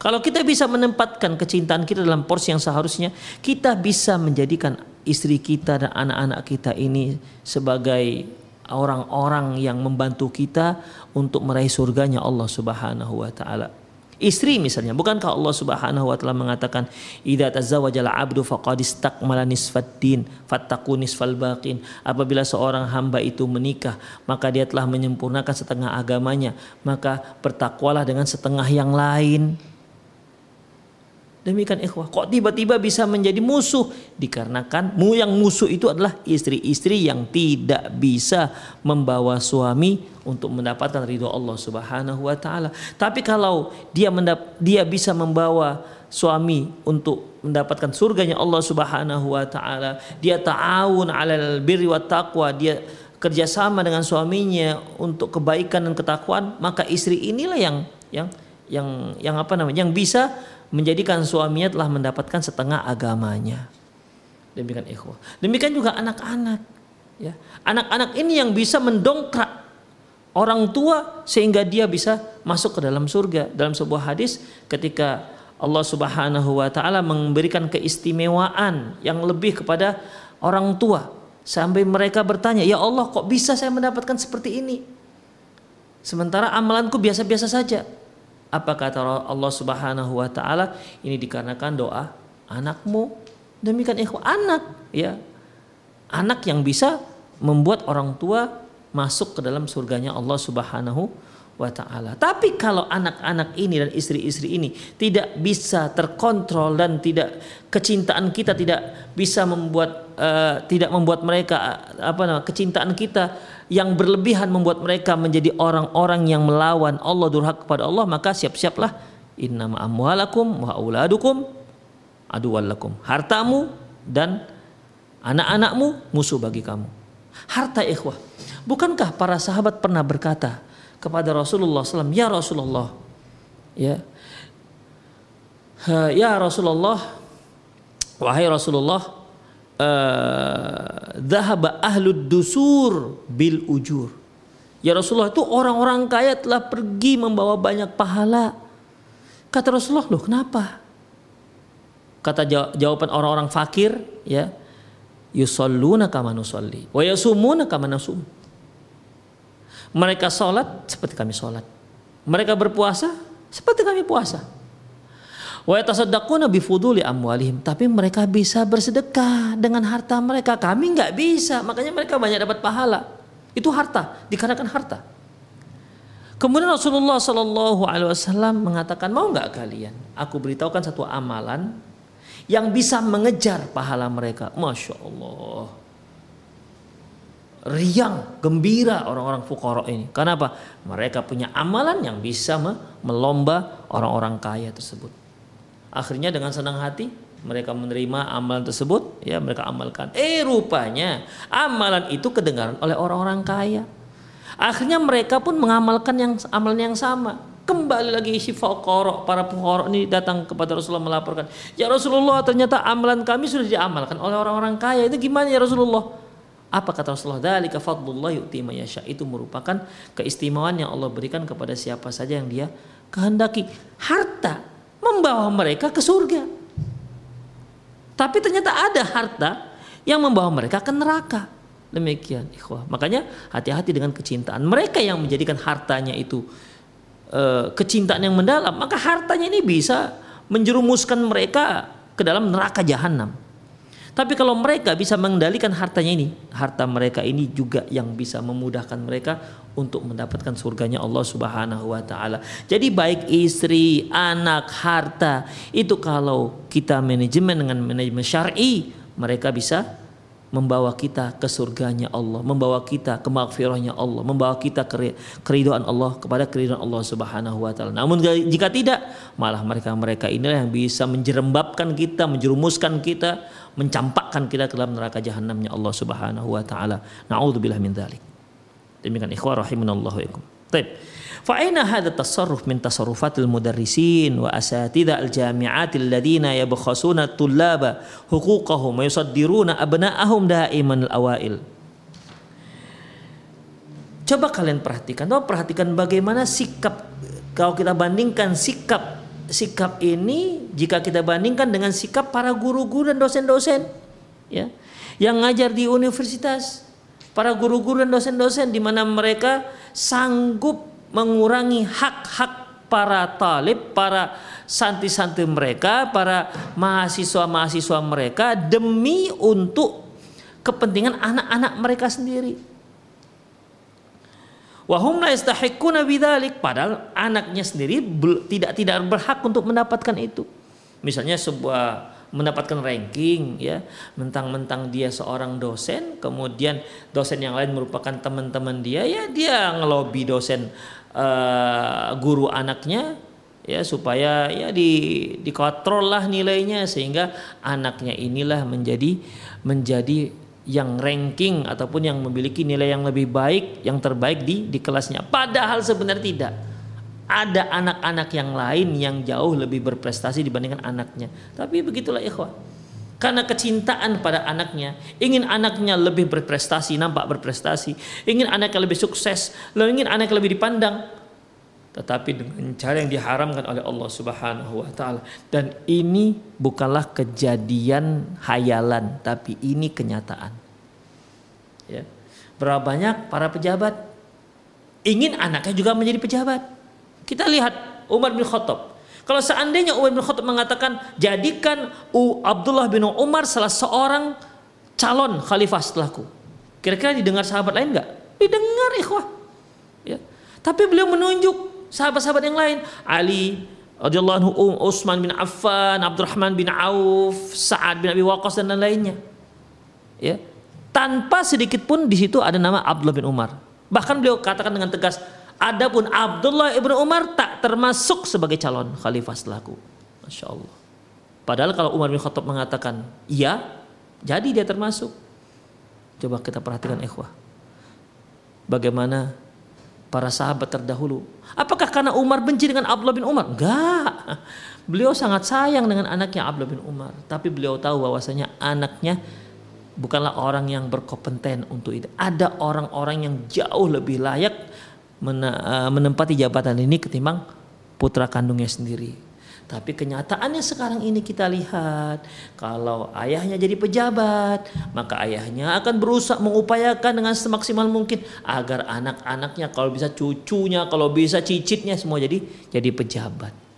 Kalau kita bisa menempatkan kecintaan kita dalam porsi yang seharusnya, kita bisa menjadikan istri kita dan anak-anak kita ini sebagai orang-orang yang membantu kita untuk meraih surganya Allah Subhanahu wa taala. Istri misalnya, bukankah Allah Subhanahu wa taala mengatakan, "Idza tazawwajal 'abdu faqad istakmala nisfaddin fattaqu nisfal baqin." Apabila seorang hamba itu menikah, maka dia telah menyempurnakan setengah agamanya, maka bertakwalah dengan setengah yang lain. Demikian ikhwah. Kok tiba-tiba bisa menjadi musuh? Dikarenakan mu yang musuh itu adalah istri-istri yang tidak bisa membawa suami untuk mendapatkan ridho Allah Subhanahu wa taala. Tapi kalau dia mendap dia bisa membawa suami untuk mendapatkan surganya Allah Subhanahu wa taala, dia ta'awun 'alal birri wat taqwa, dia kerjasama dengan suaminya untuk kebaikan dan ketakwaan, maka istri inilah yang yang yang yang apa namanya yang bisa menjadikan suaminya telah mendapatkan setengah agamanya. Demikian ikhwah. Demikian juga anak-anak. Ya, anak-anak ini yang bisa mendongkrak orang tua sehingga dia bisa masuk ke dalam surga. Dalam sebuah hadis ketika Allah Subhanahu wa taala memberikan keistimewaan yang lebih kepada orang tua sampai mereka bertanya, "Ya Allah, kok bisa saya mendapatkan seperti ini?" Sementara amalanku biasa-biasa saja. Apa kata Allah Subhanahu wa taala? Ini dikarenakan doa anakmu. Demikian ikhwan anak ya. Anak yang bisa membuat orang tua masuk ke dalam surganya Allah Subhanahu wa taala. Tapi kalau anak-anak ini dan istri-istri ini tidak bisa terkontrol dan tidak kecintaan kita tidak bisa membuat uh, tidak membuat mereka apa namanya kecintaan kita yang berlebihan membuat mereka menjadi orang-orang yang melawan Allah durhaka kepada Allah maka siap-siaplah. Innama amwalakum wa auladukum aduwallakum. Hartamu dan anak-anakmu musuh bagi kamu. Harta ikhwah bukankah para sahabat pernah berkata kepada Rasulullah SAW, ya Rasulullah, ya, ya Rasulullah, wahai Rasulullah, dahaba uh, ahlud dusur bil ujur. Ya Rasulullah itu orang-orang kaya telah pergi membawa banyak pahala. Kata Rasulullah, loh kenapa? Kata jawaban orang-orang fakir, ya, yusalluna kama nusalli wa yasumuna kama nasum. Mereka sholat seperti kami sholat. Mereka berpuasa seperti kami puasa. Wa yatasaddaquna amwalihim. Tapi mereka bisa bersedekah dengan harta mereka. Kami nggak bisa. Makanya mereka banyak dapat pahala. Itu harta, dikarenakan harta. Kemudian Rasulullah Shallallahu Alaihi Wasallam mengatakan mau nggak kalian? Aku beritahukan satu amalan yang bisa mengejar pahala mereka. Masya Allah riang, gembira orang-orang fukara ini. Kenapa? Mereka punya amalan yang bisa melomba orang-orang kaya tersebut. Akhirnya dengan senang hati mereka menerima amalan tersebut, ya mereka amalkan. Eh rupanya amalan itu kedengaran oleh orang-orang kaya. Akhirnya mereka pun mengamalkan yang amalan yang sama. Kembali lagi si para fukara ini datang kepada Rasulullah melaporkan, "Ya Rasulullah, ternyata amalan kami sudah diamalkan oleh orang-orang kaya. Itu gimana ya Rasulullah?" Apa kata Rasulullah? Dalika fadlullah yu'ti yasha. Itu merupakan keistimewaan yang Allah berikan kepada siapa saja yang dia kehendaki. Harta membawa mereka ke surga. Tapi ternyata ada harta yang membawa mereka ke neraka. Demikian ikhwah. Makanya hati-hati dengan kecintaan. Mereka yang menjadikan hartanya itu e, kecintaan yang mendalam, maka hartanya ini bisa menjerumuskan mereka ke dalam neraka jahanam. Tapi kalau mereka bisa mengendalikan hartanya ini, harta mereka ini juga yang bisa memudahkan mereka untuk mendapatkan surganya Allah Subhanahu wa taala. Jadi baik istri, anak, harta itu kalau kita manajemen dengan manajemen syar'i, mereka bisa membawa kita ke surganya Allah, membawa kita ke maghfirahnya Allah, membawa kita ke keridhaan Allah kepada keridhaan Allah Subhanahu wa taala. Namun jika tidak, malah mereka-mereka inilah yang bisa menjerembabkan kita, menjerumuskan kita, mencampakkan kita ke dalam neraka jahanamnya Allah Subhanahu wa taala. Nauzubillah min dzalik. Demikian ikhwah rahimanallahu ikum. Baik. Fa aina hadha tasarruf min tasarrufatil mudarrisin wa asatidha al-jami'ati alladhina yabkhasuna tullaba huquqahum wa yusaddiruna abna'ahum daiman al-awail. Coba kalian perhatikan, coba perhatikan bagaimana sikap kalau kita bandingkan sikap sikap ini jika kita bandingkan dengan sikap para guru-guru dan dosen-dosen ya yang ngajar di universitas para guru-guru dan dosen-dosen di mana mereka sanggup mengurangi hak-hak para talib, para santri-santri mereka, para mahasiswa-mahasiswa mereka demi untuk kepentingan anak-anak mereka sendiri. Wahum la yastahiquna bidzalik padahal anaknya sendiri tidak tidak berhak untuk mendapatkan itu. Misalnya sebuah mendapatkan ranking ya mentang-mentang dia seorang dosen kemudian dosen yang lain merupakan teman-teman dia ya dia ngelobi dosen uh, guru anaknya ya supaya ya di dikontrol lah nilainya sehingga anaknya inilah menjadi menjadi yang ranking ataupun yang memiliki nilai yang lebih baik, yang terbaik di di kelasnya. Padahal sebenarnya tidak. Ada anak-anak yang lain yang jauh lebih berprestasi dibandingkan anaknya. Tapi begitulah ikhwah. Karena kecintaan pada anaknya, ingin anaknya lebih berprestasi, nampak berprestasi, ingin anaknya lebih sukses, ingin anaknya lebih dipandang, tetapi dengan cara yang diharamkan oleh Allah Subhanahu wa taala. Dan ini bukanlah kejadian hayalan, tapi ini kenyataan. Ya. Berapa banyak para pejabat ingin anaknya juga menjadi pejabat. Kita lihat Umar bin Khattab. Kalau seandainya Umar bin Khattab mengatakan jadikan Abdullah bin Umar salah seorang calon khalifah setelahku. Kira-kira didengar sahabat lain nggak? Didengar ikhwah. Ya. Tapi beliau menunjuk sahabat-sahabat yang lain Ali radhiyallahu um, Utsman bin Affan Abdurrahman bin Auf Sa'ad bin Abi Waqqas dan lain-lainnya ya tanpa sedikit pun di situ ada nama Abdullah bin Umar bahkan beliau katakan dengan tegas adapun Abdullah ibnu Umar tak termasuk sebagai calon khalifah setelahku Masya Allah padahal kalau Umar bin Khattab mengatakan iya jadi dia termasuk coba kita perhatikan ikhwah bagaimana para sahabat terdahulu. Apakah karena Umar benci dengan Abdullah bin Umar? Enggak. Beliau sangat sayang dengan anaknya Abdullah bin Umar, tapi beliau tahu bahwasanya anaknya bukanlah orang yang berkompeten untuk itu. Ada orang-orang yang jauh lebih layak menempati jabatan ini ketimbang putra kandungnya sendiri. Tapi kenyataannya sekarang ini kita lihat kalau ayahnya jadi pejabat, maka ayahnya akan berusaha mengupayakan dengan semaksimal mungkin agar anak-anaknya kalau bisa cucunya, kalau bisa cicitnya semua jadi jadi pejabat.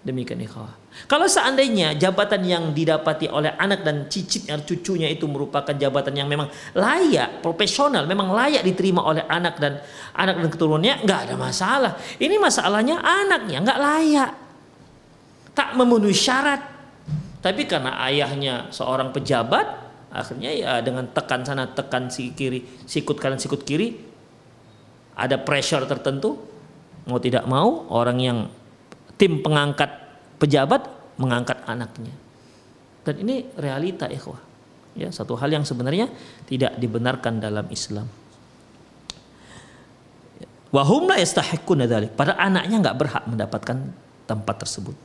Demikian ikhwah. Kalau seandainya jabatan yang didapati oleh anak dan cicitnya cucunya itu merupakan jabatan yang memang layak, profesional, memang layak diterima oleh anak dan anak dan keturunannya, nggak ada masalah. Ini masalahnya anaknya nggak layak tak memenuhi syarat. Tapi karena ayahnya seorang pejabat, akhirnya ya dengan tekan sana tekan si kiri, sikut kanan sikut kiri, ada pressure tertentu, mau tidak mau orang yang tim pengangkat pejabat mengangkat anaknya. Dan ini realita ikhwah. Ya, satu hal yang sebenarnya tidak dibenarkan dalam Islam. Wahum la yastahiqquna dzalik. Pada anaknya nggak berhak mendapatkan tempat tersebut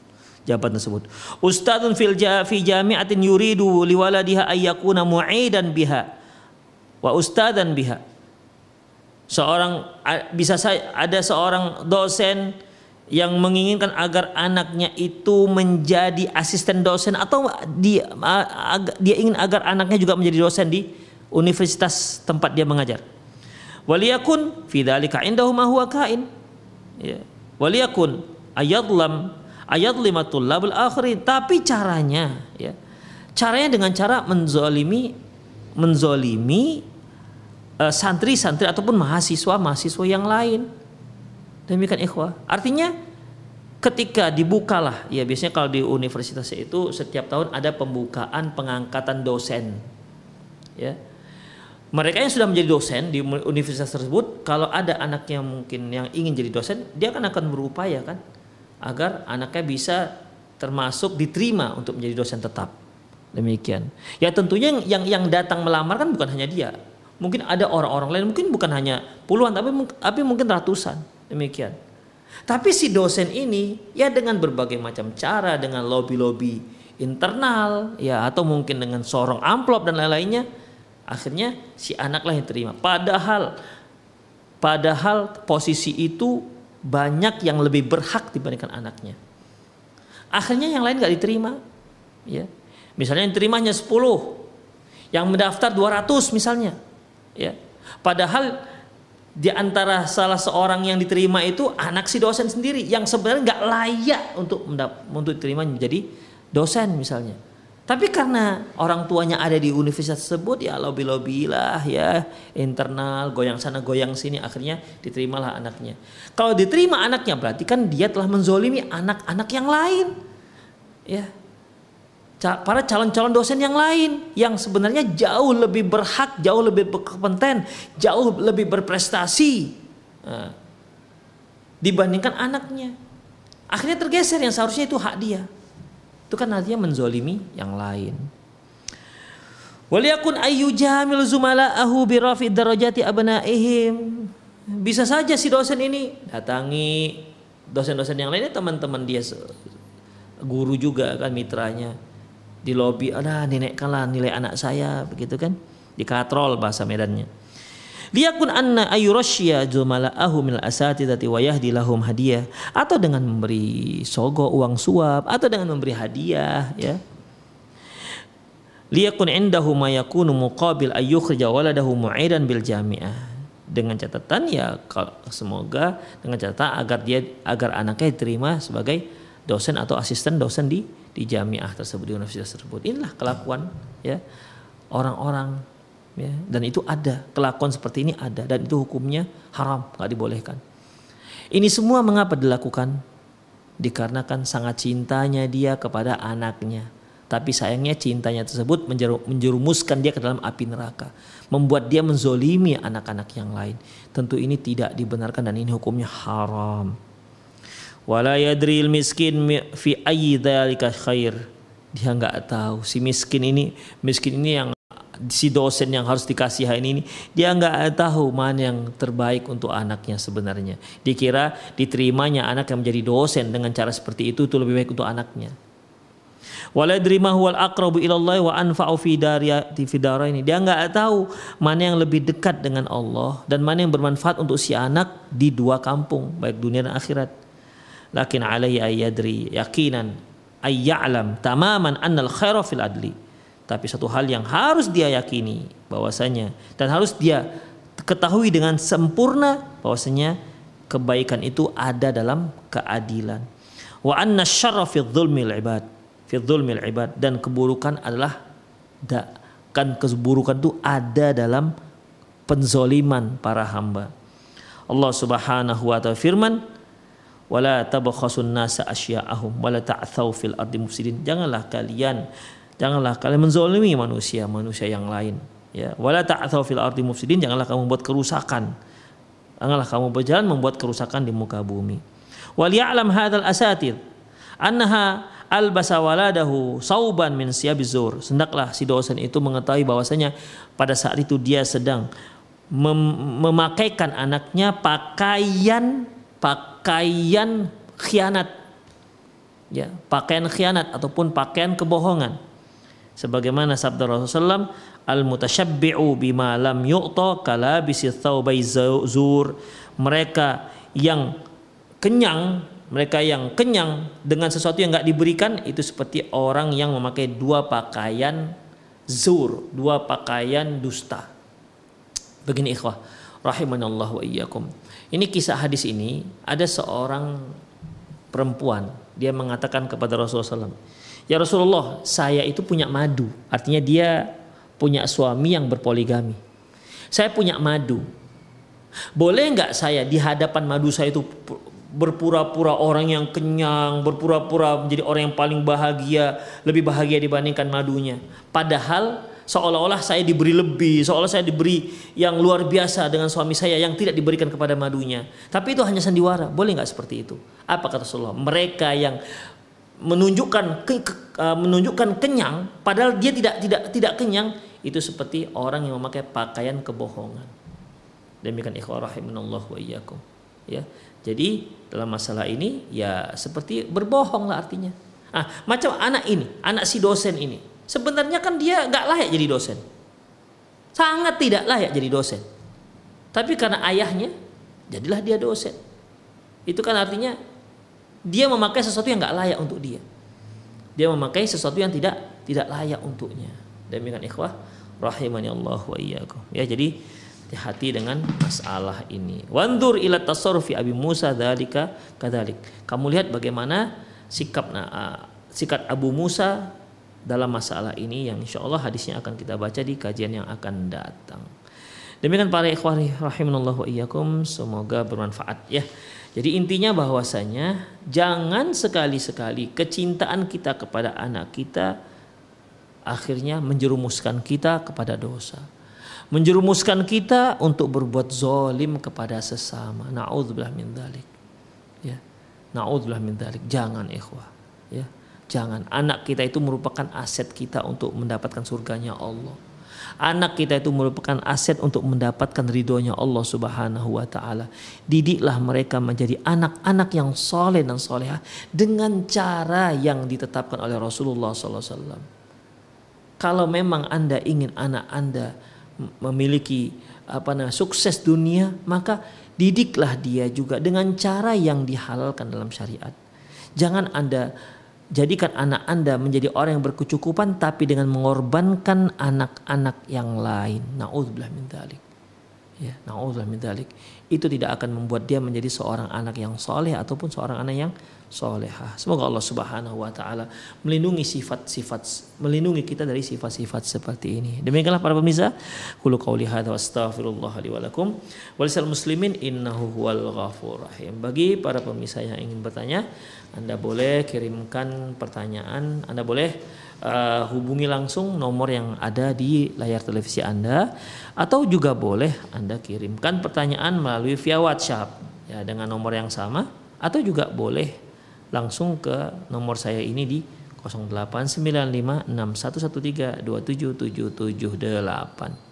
jabatan tersebut. Ustadzun fil fi jami'atin yuridu liwaladiha ayyakuna mu'idan biha wa ustadzan biha. Seorang bisa saya ada seorang dosen yang menginginkan agar anaknya itu menjadi asisten dosen atau dia dia ingin agar anaknya juga menjadi dosen di universitas tempat dia mengajar. Waliyakun fi dzalika indahu huwa kain. Ya. Waliyakun ayadlam ayat lima labul akhirin tapi caranya ya caranya dengan cara menzolimi menzolimi uh, santri-santri ataupun mahasiswa mahasiswa yang lain demikian ikhwah artinya ketika dibukalah ya biasanya kalau di universitas itu setiap tahun ada pembukaan pengangkatan dosen ya mereka yang sudah menjadi dosen di universitas tersebut kalau ada anaknya mungkin yang ingin jadi dosen dia kan akan berupaya kan agar anaknya bisa termasuk diterima untuk menjadi dosen tetap. Demikian. Ya tentunya yang yang datang melamar kan bukan hanya dia. Mungkin ada orang-orang lain, mungkin bukan hanya puluhan tapi tapi mungkin ratusan. Demikian. Tapi si dosen ini ya dengan berbagai macam cara, dengan lobby-lobby internal ya atau mungkin dengan sorong amplop dan lain-lainnya akhirnya si anaklah yang terima. Padahal padahal posisi itu banyak yang lebih berhak dibandingkan anaknya. Akhirnya yang lain gak diterima. Ya. Misalnya yang terimanya 10, yang mendaftar 200 misalnya. Ya. Padahal di antara salah seorang yang diterima itu anak si dosen sendiri yang sebenarnya nggak layak untuk untuk diterima menjadi dosen misalnya. Tapi karena orang tuanya ada di universitas tersebut ya lobby-lobby lah ya internal goyang sana goyang sini akhirnya diterimalah anaknya. Kalau diterima anaknya berarti kan dia telah menzolimi anak-anak yang lain. Ya. Para calon-calon dosen yang lain yang sebenarnya jauh lebih berhak, jauh lebih berkompeten, jauh lebih berprestasi nah, dibandingkan anaknya. Akhirnya tergeser yang seharusnya itu hak dia itu kan artinya menzolimi yang lain. Waliyakun ayu jamil zumala'ahu birafi darajati abnaihim. Bisa saja si dosen ini datangi dosen-dosen yang lainnya teman-teman dia guru juga kan mitranya di lobi ada dinaikkanlah nilai anak saya begitu kan? Dikatrol bahasa Medannya. Liyakun anna ayurasya jumala'ahu min asatidati wa yahdi lahum hadiah. Atau dengan memberi sogo uang suap atau dengan memberi hadiah ya. Liyakun indahu ma yakunu muqabil ayyukhrija waladahu mu'idan bil jami'ah. Dengan catatan ya semoga dengan catatan agar dia agar anaknya diterima sebagai dosen atau asisten dosen di di jamiah tersebut di universitas tersebut inilah kelakuan ya orang-orang ya dan itu ada kelakuan seperti ini ada dan itu hukumnya haram nggak dibolehkan ini semua mengapa dilakukan dikarenakan sangat cintanya dia kepada anaknya tapi sayangnya cintanya tersebut menjerumuskan dia ke dalam api neraka. Membuat dia menzolimi anak-anak yang lain. Tentu ini tidak dibenarkan dan ini hukumnya haram. Wala yadril miskin fi ayyi khair. Dia nggak tahu si miskin ini, miskin ini yang si dosen yang harus dikasih ini, dia nggak tahu mana yang terbaik untuk anaknya sebenarnya. Dikira diterimanya anak yang menjadi dosen dengan cara seperti itu itu lebih baik untuk anaknya wala yadri ma huwal aqrabu ilallah wa anfa'u fi ini. Dia nggak tahu mana yang lebih dekat dengan Allah dan mana yang bermanfaat untuk si anak di dua kampung, baik dunia dan akhirat. Lakin alaihi ayyadri yakinan ayya'lam tamaman annal khaira fil adli. Tapi satu hal yang harus dia yakini bahwasanya dan harus dia ketahui dengan sempurna bahwasanya kebaikan itu ada dalam keadilan. Wa anna syarra fi dzulmil ibad fi dzulmil ibad dan keburukan adalah da, kan keburukan itu ada dalam penzoliman para hamba. Allah Subhanahu wa taala firman wala tabkhasun nasa asya'ahum wala ta'thau fil ardi mufsidin. Janganlah kalian janganlah kalian menzolimi manusia manusia yang lain ya wala ta'thau fil ardi mufsidin janganlah kamu membuat kerusakan janganlah kamu berjalan membuat kerusakan di muka bumi wal ya'lam hadzal asatid annaha albasa waladahu sauban min siyabizur. Sendaklah si dosen itu mengetahui bahwasanya pada saat itu dia sedang mem memakaikan anaknya pakaian pakaian khianat. Ya, pakaian khianat ataupun pakaian kebohongan. Sebagaimana sabda Rasulullah al-mutasyabbi'u bima lam yu'ta kalabisi thawbai zur. Mereka yang kenyang mereka yang kenyang dengan sesuatu yang nggak diberikan itu seperti orang yang memakai dua pakaian zur, dua pakaian dusta. Begini ikhwah, rahimanallah wa iyyakum. Ini kisah hadis ini ada seorang perempuan dia mengatakan kepada Rasulullah SAW, ya Rasulullah saya itu punya madu, artinya dia punya suami yang berpoligami. Saya punya madu. Boleh nggak saya di hadapan madu saya itu berpura-pura orang yang kenyang, berpura-pura menjadi orang yang paling bahagia, lebih bahagia dibandingkan madunya. Padahal seolah-olah saya diberi lebih, seolah saya diberi yang luar biasa dengan suami saya yang tidak diberikan kepada madunya. Tapi itu hanya sandiwara, boleh nggak seperti itu? Apa kata Rasulullah? Mereka yang menunjukkan ke, ke, uh, menunjukkan kenyang, padahal dia tidak tidak tidak kenyang, itu seperti orang yang memakai pakaian kebohongan. Demikian ikhwah rahimanallah wa iyyakum. Ya. Jadi dalam masalah ini ya seperti berbohong lah artinya. Ah, macam anak ini, anak si dosen ini. Sebenarnya kan dia nggak layak jadi dosen. Sangat tidak layak jadi dosen. Tapi karena ayahnya, jadilah dia dosen. Itu kan artinya dia memakai sesuatu yang nggak layak untuk dia. Dia memakai sesuatu yang tidak tidak layak untuknya. Demikian ikhwah rahimani Allah wa iyyakum. Ya jadi hati-hati dengan masalah ini. Wandur ila tasarrufi Abi Musa dzalika kadzalik. Kamu lihat bagaimana sikap nah, sikap Abu Musa dalam masalah ini yang insya Allah hadisnya akan kita baca di kajian yang akan datang. Demikian para ikhwani rahimanallahu wa iyyakum semoga bermanfaat ya. Jadi intinya bahwasanya jangan sekali-sekali kecintaan kita kepada anak kita akhirnya menjerumuskan kita kepada dosa menjerumuskan kita untuk berbuat zolim kepada sesama. Naudzubillah min dalik. Ya. Naudzubillah min dalik. Jangan ikhwah. Jangan. Anak kita itu merupakan aset kita untuk mendapatkan surganya Allah. Anak kita itu merupakan aset untuk mendapatkan ridhonya Allah Subhanahu wa taala. Didiklah mereka menjadi anak-anak yang soleh dan soleha dengan cara yang ditetapkan oleh Rasulullah SAW. Kalau memang Anda ingin anak Anda memiliki apa namanya sukses dunia, maka didiklah dia juga dengan cara yang dihalalkan dalam syariat. Jangan Anda jadikan anak Anda menjadi orang yang berkecukupan tapi dengan mengorbankan anak-anak yang lain. Nauzubillah min dzalik. Ya, nauzubillah min dzalik. Itu tidak akan membuat dia menjadi seorang anak yang soleh ataupun seorang anak yang solehah. Semoga Allah Subhanahu wa taala melindungi sifat-sifat melindungi kita dari sifat-sifat seperti ini. Demikianlah para pemirsa, qulu qauli wa astaghfirullah wa lakum muslimin innahu huwal ghafur rahim. Bagi para pemirsa yang ingin bertanya, Anda boleh kirimkan pertanyaan, Anda boleh uh, hubungi langsung nomor yang ada di layar televisi Anda atau juga boleh Anda kirimkan pertanyaan melalui via WhatsApp ya dengan nomor yang sama atau juga boleh langsung ke nomor saya ini di 08956113277778.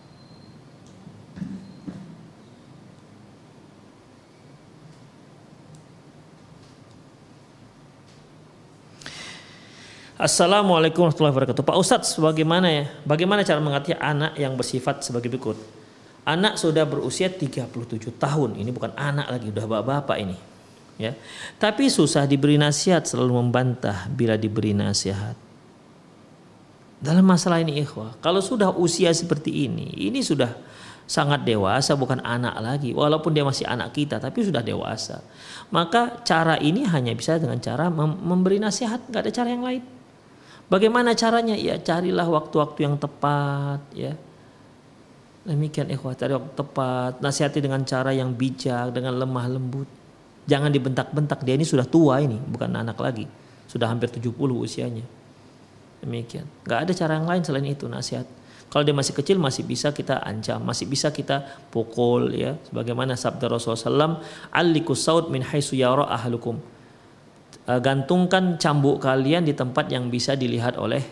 Assalamualaikum warahmatullahi wabarakatuh. Pak Ustadz, bagaimana ya? Bagaimana cara mengerti anak yang bersifat sebagai berikut? Anak sudah berusia 37 tahun. Ini bukan anak lagi, udah bapak-bapak ini ya. Tapi susah diberi nasihat, selalu membantah bila diberi nasihat. Dalam masalah ini ikhwah, kalau sudah usia seperti ini, ini sudah sangat dewasa bukan anak lagi walaupun dia masih anak kita tapi sudah dewasa maka cara ini hanya bisa dengan cara memberi nasihat nggak ada cara yang lain bagaimana caranya ya carilah waktu-waktu yang tepat ya demikian ikhwah cari waktu tepat nasihati dengan cara yang bijak dengan lemah lembut Jangan dibentak-bentak dia ini sudah tua ini, bukan anak lagi. Sudah hampir 70 usianya. Demikian. Gak ada cara yang lain selain itu nasihat. Kalau dia masih kecil masih bisa kita ancam, masih bisa kita pukul ya. Sebagaimana sabda Rasulullah SAW, saud min haisu yara ahlukum. Eh, gantungkan cambuk kalian di tempat yang bisa dilihat oleh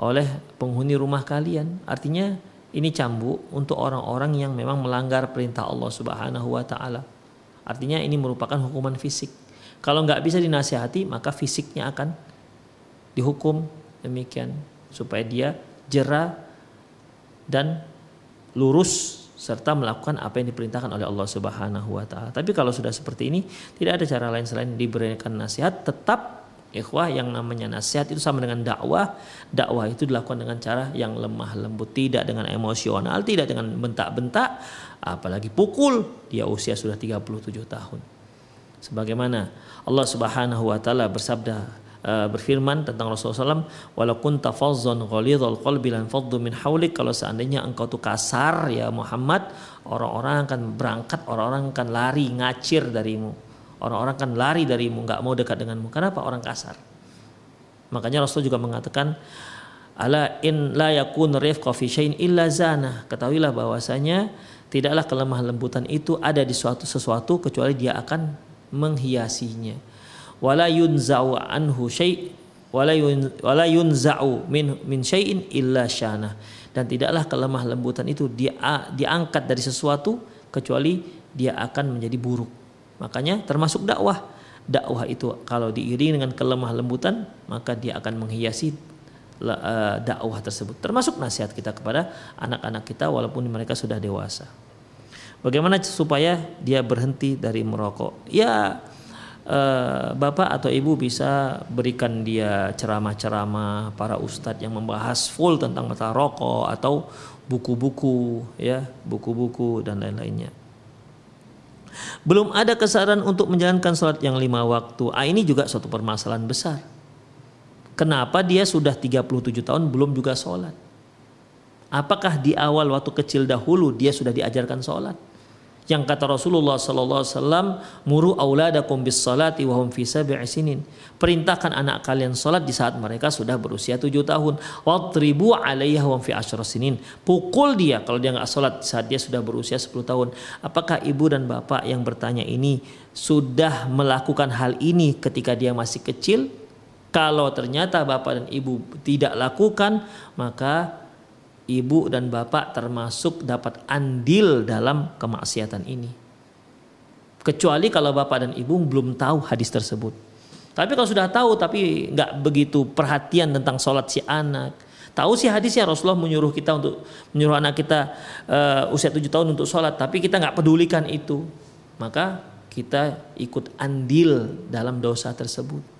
oleh penghuni rumah kalian. Artinya ini cambuk untuk orang-orang yang memang melanggar perintah Allah Subhanahu wa taala. Artinya ini merupakan hukuman fisik. Kalau nggak bisa dinasihati maka fisiknya akan dihukum demikian supaya dia jerah dan lurus serta melakukan apa yang diperintahkan oleh Allah Subhanahu wa taala. Tapi kalau sudah seperti ini tidak ada cara lain selain diberikan nasihat tetap ikhwah yang namanya nasihat itu sama dengan dakwah. Dakwah itu dilakukan dengan cara yang lemah lembut, tidak dengan emosional, tidak dengan bentak-bentak, apalagi pukul dia usia sudah 37 tahun. Sebagaimana Allah Subhanahu wa taala bersabda uh, berfirman tentang Rasulullah SAW walau kunta fazzan ghalidhal qalbi lan faddu min haulik kalau seandainya engkau tuh kasar ya Muhammad orang-orang akan berangkat orang-orang akan lari ngacir darimu. Orang-orang akan lari darimu nggak mau dekat denganmu. Kenapa? Orang kasar. Makanya Rasul juga mengatakan ala in la yakun rifqa fi illa zana. Ketahuilah bahwasanya tidaklah kelemah lembutan itu ada di suatu sesuatu kecuali dia akan menghiasinya. Wala yunza'u anhu syai' wala yun, wala yunza'u min min syai'in illa syana. Dan tidaklah kelemah lembutan itu dia diangkat dari sesuatu kecuali dia akan menjadi buruk. Makanya termasuk dakwah. Dakwah itu kalau diiringi dengan kelemah lembutan maka dia akan menghiasi dakwah tersebut termasuk nasihat kita kepada anak-anak kita walaupun mereka sudah dewasa Bagaimana supaya dia berhenti dari merokok? Ya eh, bapak atau ibu bisa berikan dia ceramah-ceramah para ustadz yang membahas full tentang masalah rokok atau buku-buku ya buku-buku dan lain-lainnya. Belum ada kesadaran untuk menjalankan sholat yang lima waktu. Ah, ini juga suatu permasalahan besar. Kenapa dia sudah 37 tahun belum juga sholat? Apakah di awal waktu kecil dahulu dia sudah diajarkan sholat? yang kata Rasulullah sallallahu alaihi wasallam muru auladakum bis salati wa hum fi perintahkan anak kalian salat di saat mereka sudah berusia tujuh tahun. Wadribu 'alaiha wa fi sinin. Pukul dia kalau dia nggak salat saat dia sudah berusia 10 tahun. Apakah ibu dan bapak yang bertanya ini sudah melakukan hal ini ketika dia masih kecil kalau ternyata bapak dan ibu tidak lakukan maka ibu dan bapak termasuk dapat andil dalam kemaksiatan ini. Kecuali kalau bapak dan ibu belum tahu hadis tersebut. Tapi kalau sudah tahu tapi nggak begitu perhatian tentang sholat si anak, tahu sih hadisnya Rasulullah menyuruh kita untuk menyuruh anak kita uh, usia tujuh tahun untuk sholat, tapi kita nggak pedulikan itu, maka kita ikut andil dalam dosa tersebut.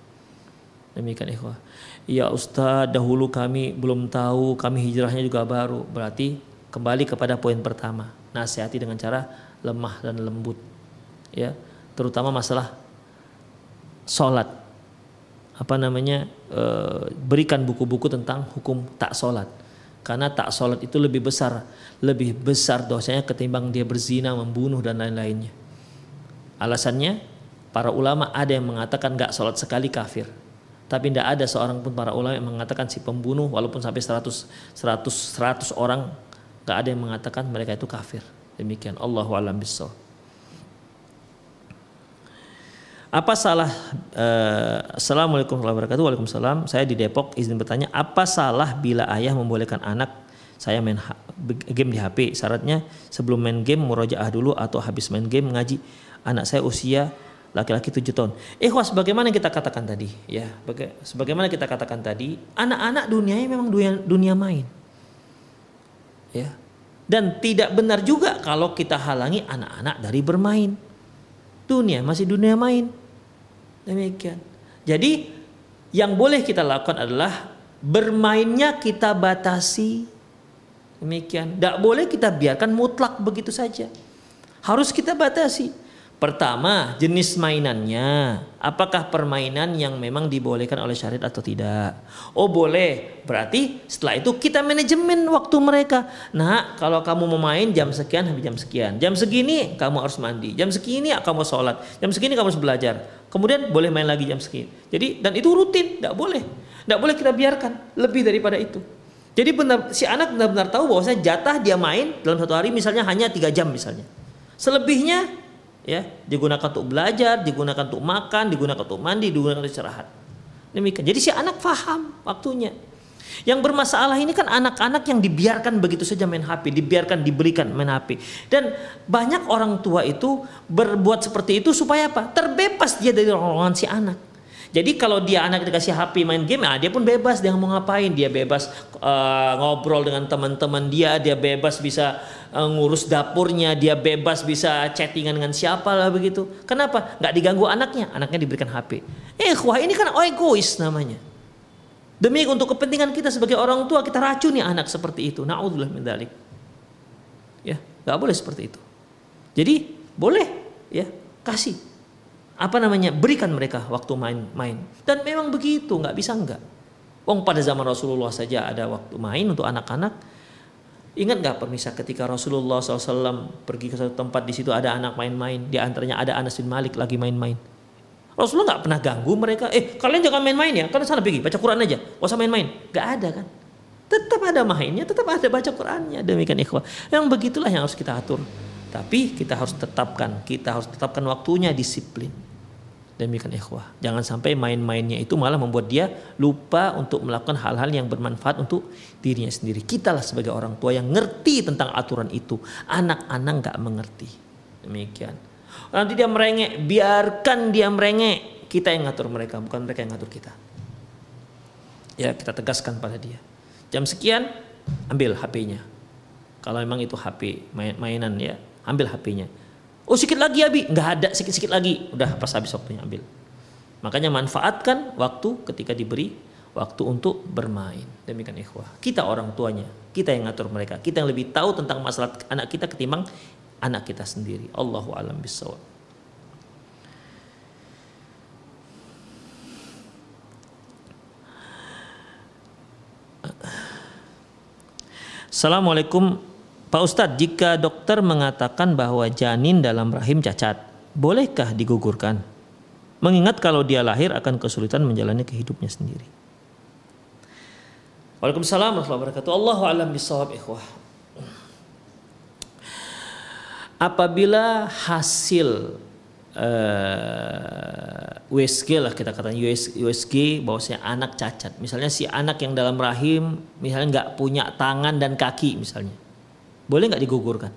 Demikian ikhwah. Ya Ustaz, dahulu kami belum tahu, kami hijrahnya juga baru. Berarti kembali kepada poin pertama. Nasihati dengan cara lemah dan lembut. Ya, terutama masalah sholat. Apa namanya? E, berikan buku-buku tentang hukum tak sholat. Karena tak sholat itu lebih besar, lebih besar dosanya ketimbang dia berzina, membunuh dan lain-lainnya. Alasannya, para ulama ada yang mengatakan gak sholat sekali kafir tapi tidak ada seorang pun para ulama yang mengatakan si pembunuh walaupun sampai 100 100 100 orang nggak ada yang mengatakan mereka itu kafir. Demikian Allah alam bissawab. Apa salah uh, Assalamualaikum warahmatullahi wabarakatuh. Waalaikumsalam. Saya di Depok izin bertanya Apa salah bila ayah membolehkan anak? Saya main game di HP Syaratnya sebelum main game murojaah dulu Atau habis main game ngaji. Anak saya usia laki-laki tujuh tahun. Ikhwas bagaimana kita katakan tadi ya, sebagaimana kita katakan tadi, anak-anak dunianya memang dunia, dunia main. Ya. Dan tidak benar juga kalau kita halangi anak-anak dari bermain. Dunia masih dunia main. Demikian. Jadi yang boleh kita lakukan adalah bermainnya kita batasi. Demikian. Tidak boleh kita biarkan mutlak begitu saja. Harus kita batasi. Pertama, jenis mainannya. Apakah permainan yang memang dibolehkan oleh syariat atau tidak? Oh boleh. Berarti setelah itu kita manajemen waktu mereka. Nah kalau kamu mau main jam sekian habis jam sekian. Jam segini kamu harus mandi. Jam segini kamu sholat. Jam segini kamu harus belajar. Kemudian boleh main lagi jam segini. Jadi dan itu rutin. Tidak boleh. Tidak boleh kita biarkan. Lebih daripada itu. Jadi benar, si anak benar-benar tahu bahwa saya jatah dia main dalam satu hari misalnya hanya tiga jam misalnya. Selebihnya ya digunakan untuk belajar digunakan untuk makan digunakan untuk mandi digunakan untuk istirahat demikian jadi si anak faham waktunya yang bermasalah ini kan anak-anak yang dibiarkan begitu saja main HP, dibiarkan diberikan main HP. Dan banyak orang tua itu berbuat seperti itu supaya apa? Terbebas dia dari rongan si anak. Jadi kalau dia anak dikasih HP main game, ah dia pun bebas dia mau ngapain, dia bebas uh, ngobrol dengan teman-teman dia, dia bebas bisa uh, ngurus dapurnya, dia bebas bisa chattingan dengan siapa lah begitu. Kenapa? Gak diganggu anaknya, anaknya diberikan HP. Eh, wah ini kan egois namanya. Demi untuk kepentingan kita sebagai orang tua kita racuni anak seperti itu. Naudzubillah min dalik. Ya, nggak boleh seperti itu. Jadi boleh ya kasih apa namanya berikan mereka waktu main-main dan memang begitu nggak bisa nggak Wong pada zaman Rasulullah saja ada waktu main untuk anak-anak ingat nggak permisa ketika Rasulullah SAW pergi ke satu tempat di situ ada anak main-main di antaranya ada Anas bin Malik lagi main-main. Rasulullah nggak pernah ganggu mereka. Eh kalian jangan main-main ya kalian sana pergi baca Quran aja. Gak usah main-main. Nggak ada kan? Tetap ada mainnya tetap ada baca Qurannya demikian ikhwah. Yang begitulah yang harus kita atur. Tapi kita harus tetapkan, kita harus tetapkan waktunya disiplin. Demikian ikhwah. Jangan sampai main-mainnya itu malah membuat dia lupa untuk melakukan hal-hal yang bermanfaat untuk dirinya sendiri. Kita lah sebagai orang tua yang ngerti tentang aturan itu. Anak-anak nggak mengerti. Demikian. Nanti dia merengek, biarkan dia merengek. Kita yang ngatur mereka, bukan mereka yang ngatur kita. Ya kita tegaskan pada dia. Jam sekian, ambil HP-nya. Kalau memang itu HP main mainan ya, ambil HP-nya. Oh sedikit lagi Abi, nggak ada sedikit-sedikit lagi, udah pas habis waktunya ambil. Makanya manfaatkan waktu ketika diberi waktu untuk bermain. Demikian ikhwah. Kita orang tuanya, kita yang ngatur mereka, kita yang lebih tahu tentang masalah anak kita ketimbang anak kita sendiri. Allahu alam bisawab. Assalamualaikum Pak Ustadz, jika dokter mengatakan bahwa janin dalam rahim cacat, bolehkah digugurkan? Mengingat kalau dia lahir akan kesulitan menjalani kehidupnya sendiri. Waalaikumsalam warahmatullahi wabarakatuh. Allahu a'lam bisawab ikhwah. Apabila hasil uh, USG lah kita katakan US, USG bahwasanya anak cacat. Misalnya si anak yang dalam rahim misalnya nggak punya tangan dan kaki misalnya. Boleh nggak digugurkan?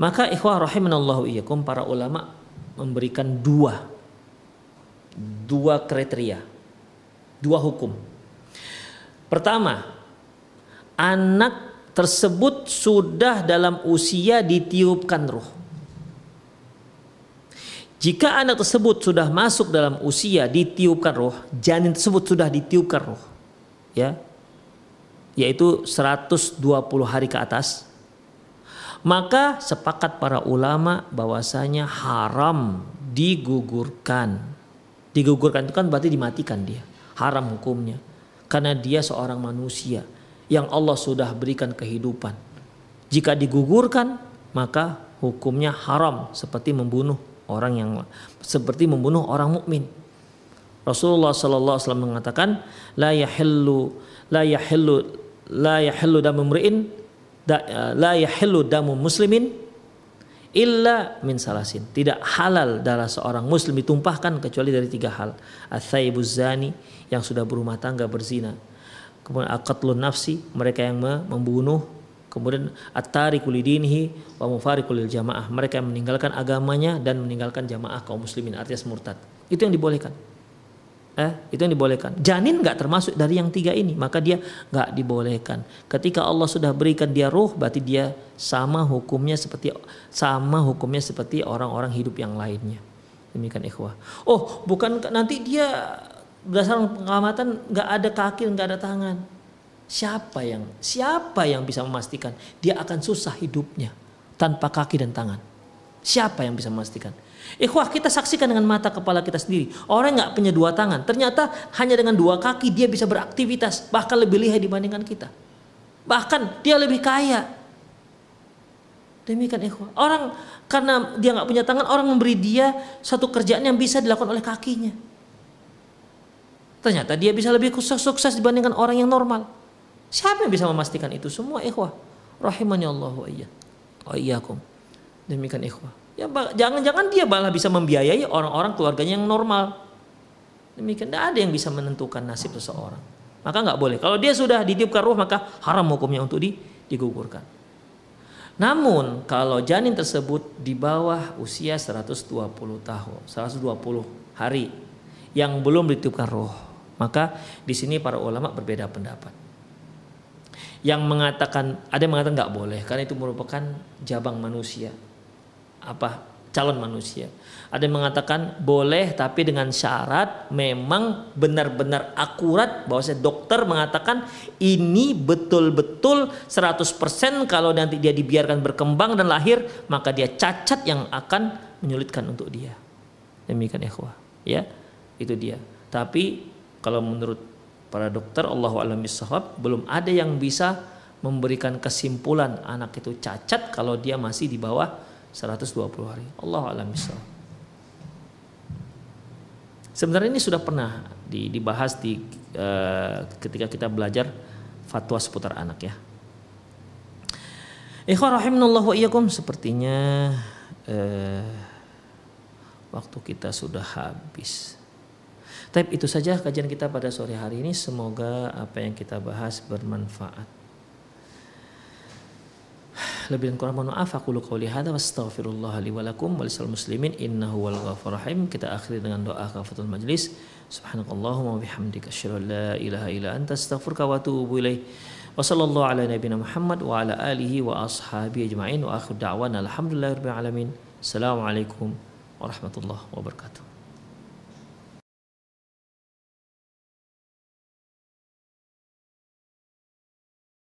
Maka ikhwah rahimanallahu iyyakum para ulama memberikan dua dua kriteria, dua hukum. Pertama, anak tersebut sudah dalam usia ditiupkan ruh. Jika anak tersebut sudah masuk dalam usia ditiupkan roh, janin tersebut sudah ditiupkan roh, ya, yaitu 120 hari ke atas, maka sepakat para ulama bahwasanya haram digugurkan. Digugurkan itu kan berarti dimatikan dia, haram hukumnya, karena dia seorang manusia yang Allah sudah berikan kehidupan. Jika digugurkan, maka hukumnya haram seperti membunuh orang yang seperti membunuh orang mukmin. Rasulullah sallallahu alaihi wasallam mengatakan la yahillu la yahillu la yahillu damu mri'in la yahillu damu muslimin illa min salasin. Tidak halal darah seorang muslim ditumpahkan kecuali dari tiga hal. Atsaibuz zani yang sudah berumah tangga berzina. Kemudian aqatlun nafsi, mereka yang membunuh Kemudian at-tariku lidinihi wa mufariqu lil jamaah. Mereka yang meninggalkan agamanya dan meninggalkan jamaah kaum muslimin artinya murtad. Itu yang dibolehkan. Eh, itu yang dibolehkan. Janin nggak termasuk dari yang tiga ini, maka dia nggak dibolehkan. Ketika Allah sudah berikan dia ruh, berarti dia sama hukumnya seperti sama hukumnya seperti orang-orang hidup yang lainnya. Demikian ikhwah. Oh, bukan nanti dia berdasarkan pengamatan nggak ada kaki, nggak ada tangan Siapa yang siapa yang bisa memastikan dia akan susah hidupnya tanpa kaki dan tangan? Siapa yang bisa memastikan? Ikhwah kita saksikan dengan mata kepala kita sendiri. Orang nggak punya dua tangan, ternyata hanya dengan dua kaki dia bisa beraktivitas, bahkan lebih lihai dibandingkan kita. Bahkan dia lebih kaya. Demikian ikhwah. Orang karena dia nggak punya tangan, orang memberi dia satu kerjaan yang bisa dilakukan oleh kakinya. Ternyata dia bisa lebih sukses dibandingkan orang yang normal. Siapa yang bisa memastikan itu semua ikhwah? Rahimani Allah iya. Wa iyyakum. Demikian ikhwah. Ya jangan-jangan dia malah bisa membiayai orang-orang keluarganya yang normal. Demikian tidak ada yang bisa menentukan nasib seseorang. Maka nggak boleh. Kalau dia sudah ditiupkan ruh maka haram hukumnya untuk di, digugurkan. Namun kalau janin tersebut di bawah usia 120 tahun, 120 hari yang belum ditiupkan roh, maka di sini para ulama berbeda pendapat yang mengatakan ada yang mengatakan nggak boleh karena itu merupakan jabang manusia apa calon manusia. Ada yang mengatakan boleh tapi dengan syarat memang benar-benar akurat. Bahwa saya dokter mengatakan ini betul-betul 100% kalau nanti dia dibiarkan berkembang dan lahir maka dia cacat yang akan menyulitkan untuk dia. Demikian ikhwah. Ya itu dia. Tapi kalau menurut para dokter Allah alam belum ada yang bisa memberikan kesimpulan anak itu cacat kalau dia masih di bawah 120 hari. Allah alam bisawab. Sebenarnya ini sudah pernah dibahas di uh, ketika kita belajar fatwa seputar anak ya. Rahimanallah wa iyyakum sepertinya uh, waktu kita sudah habis. Tapi itu saja kajian kita pada sore hari ini. Semoga apa yang kita bahas bermanfaat. Lebih dan kurang mohon maaf. Aku lu qauli hadza wastaghfirullah li wa lakum wa lisal muslimin innahu wal ghafur rahim. Kita akhiri dengan doa kafatul majlis. Subhanakallahumma wa bihamdika asyhadu la ilaha illa anta astaghfiruka wa atubu ilaik. Wa sallallahu ala nabiyyina Muhammad wa ala alihi wa ashabihi ajma'in wa akhir da'wana alhamdulillahirabbil alamin. Assalamualaikum warahmatullahi wabarakatuh.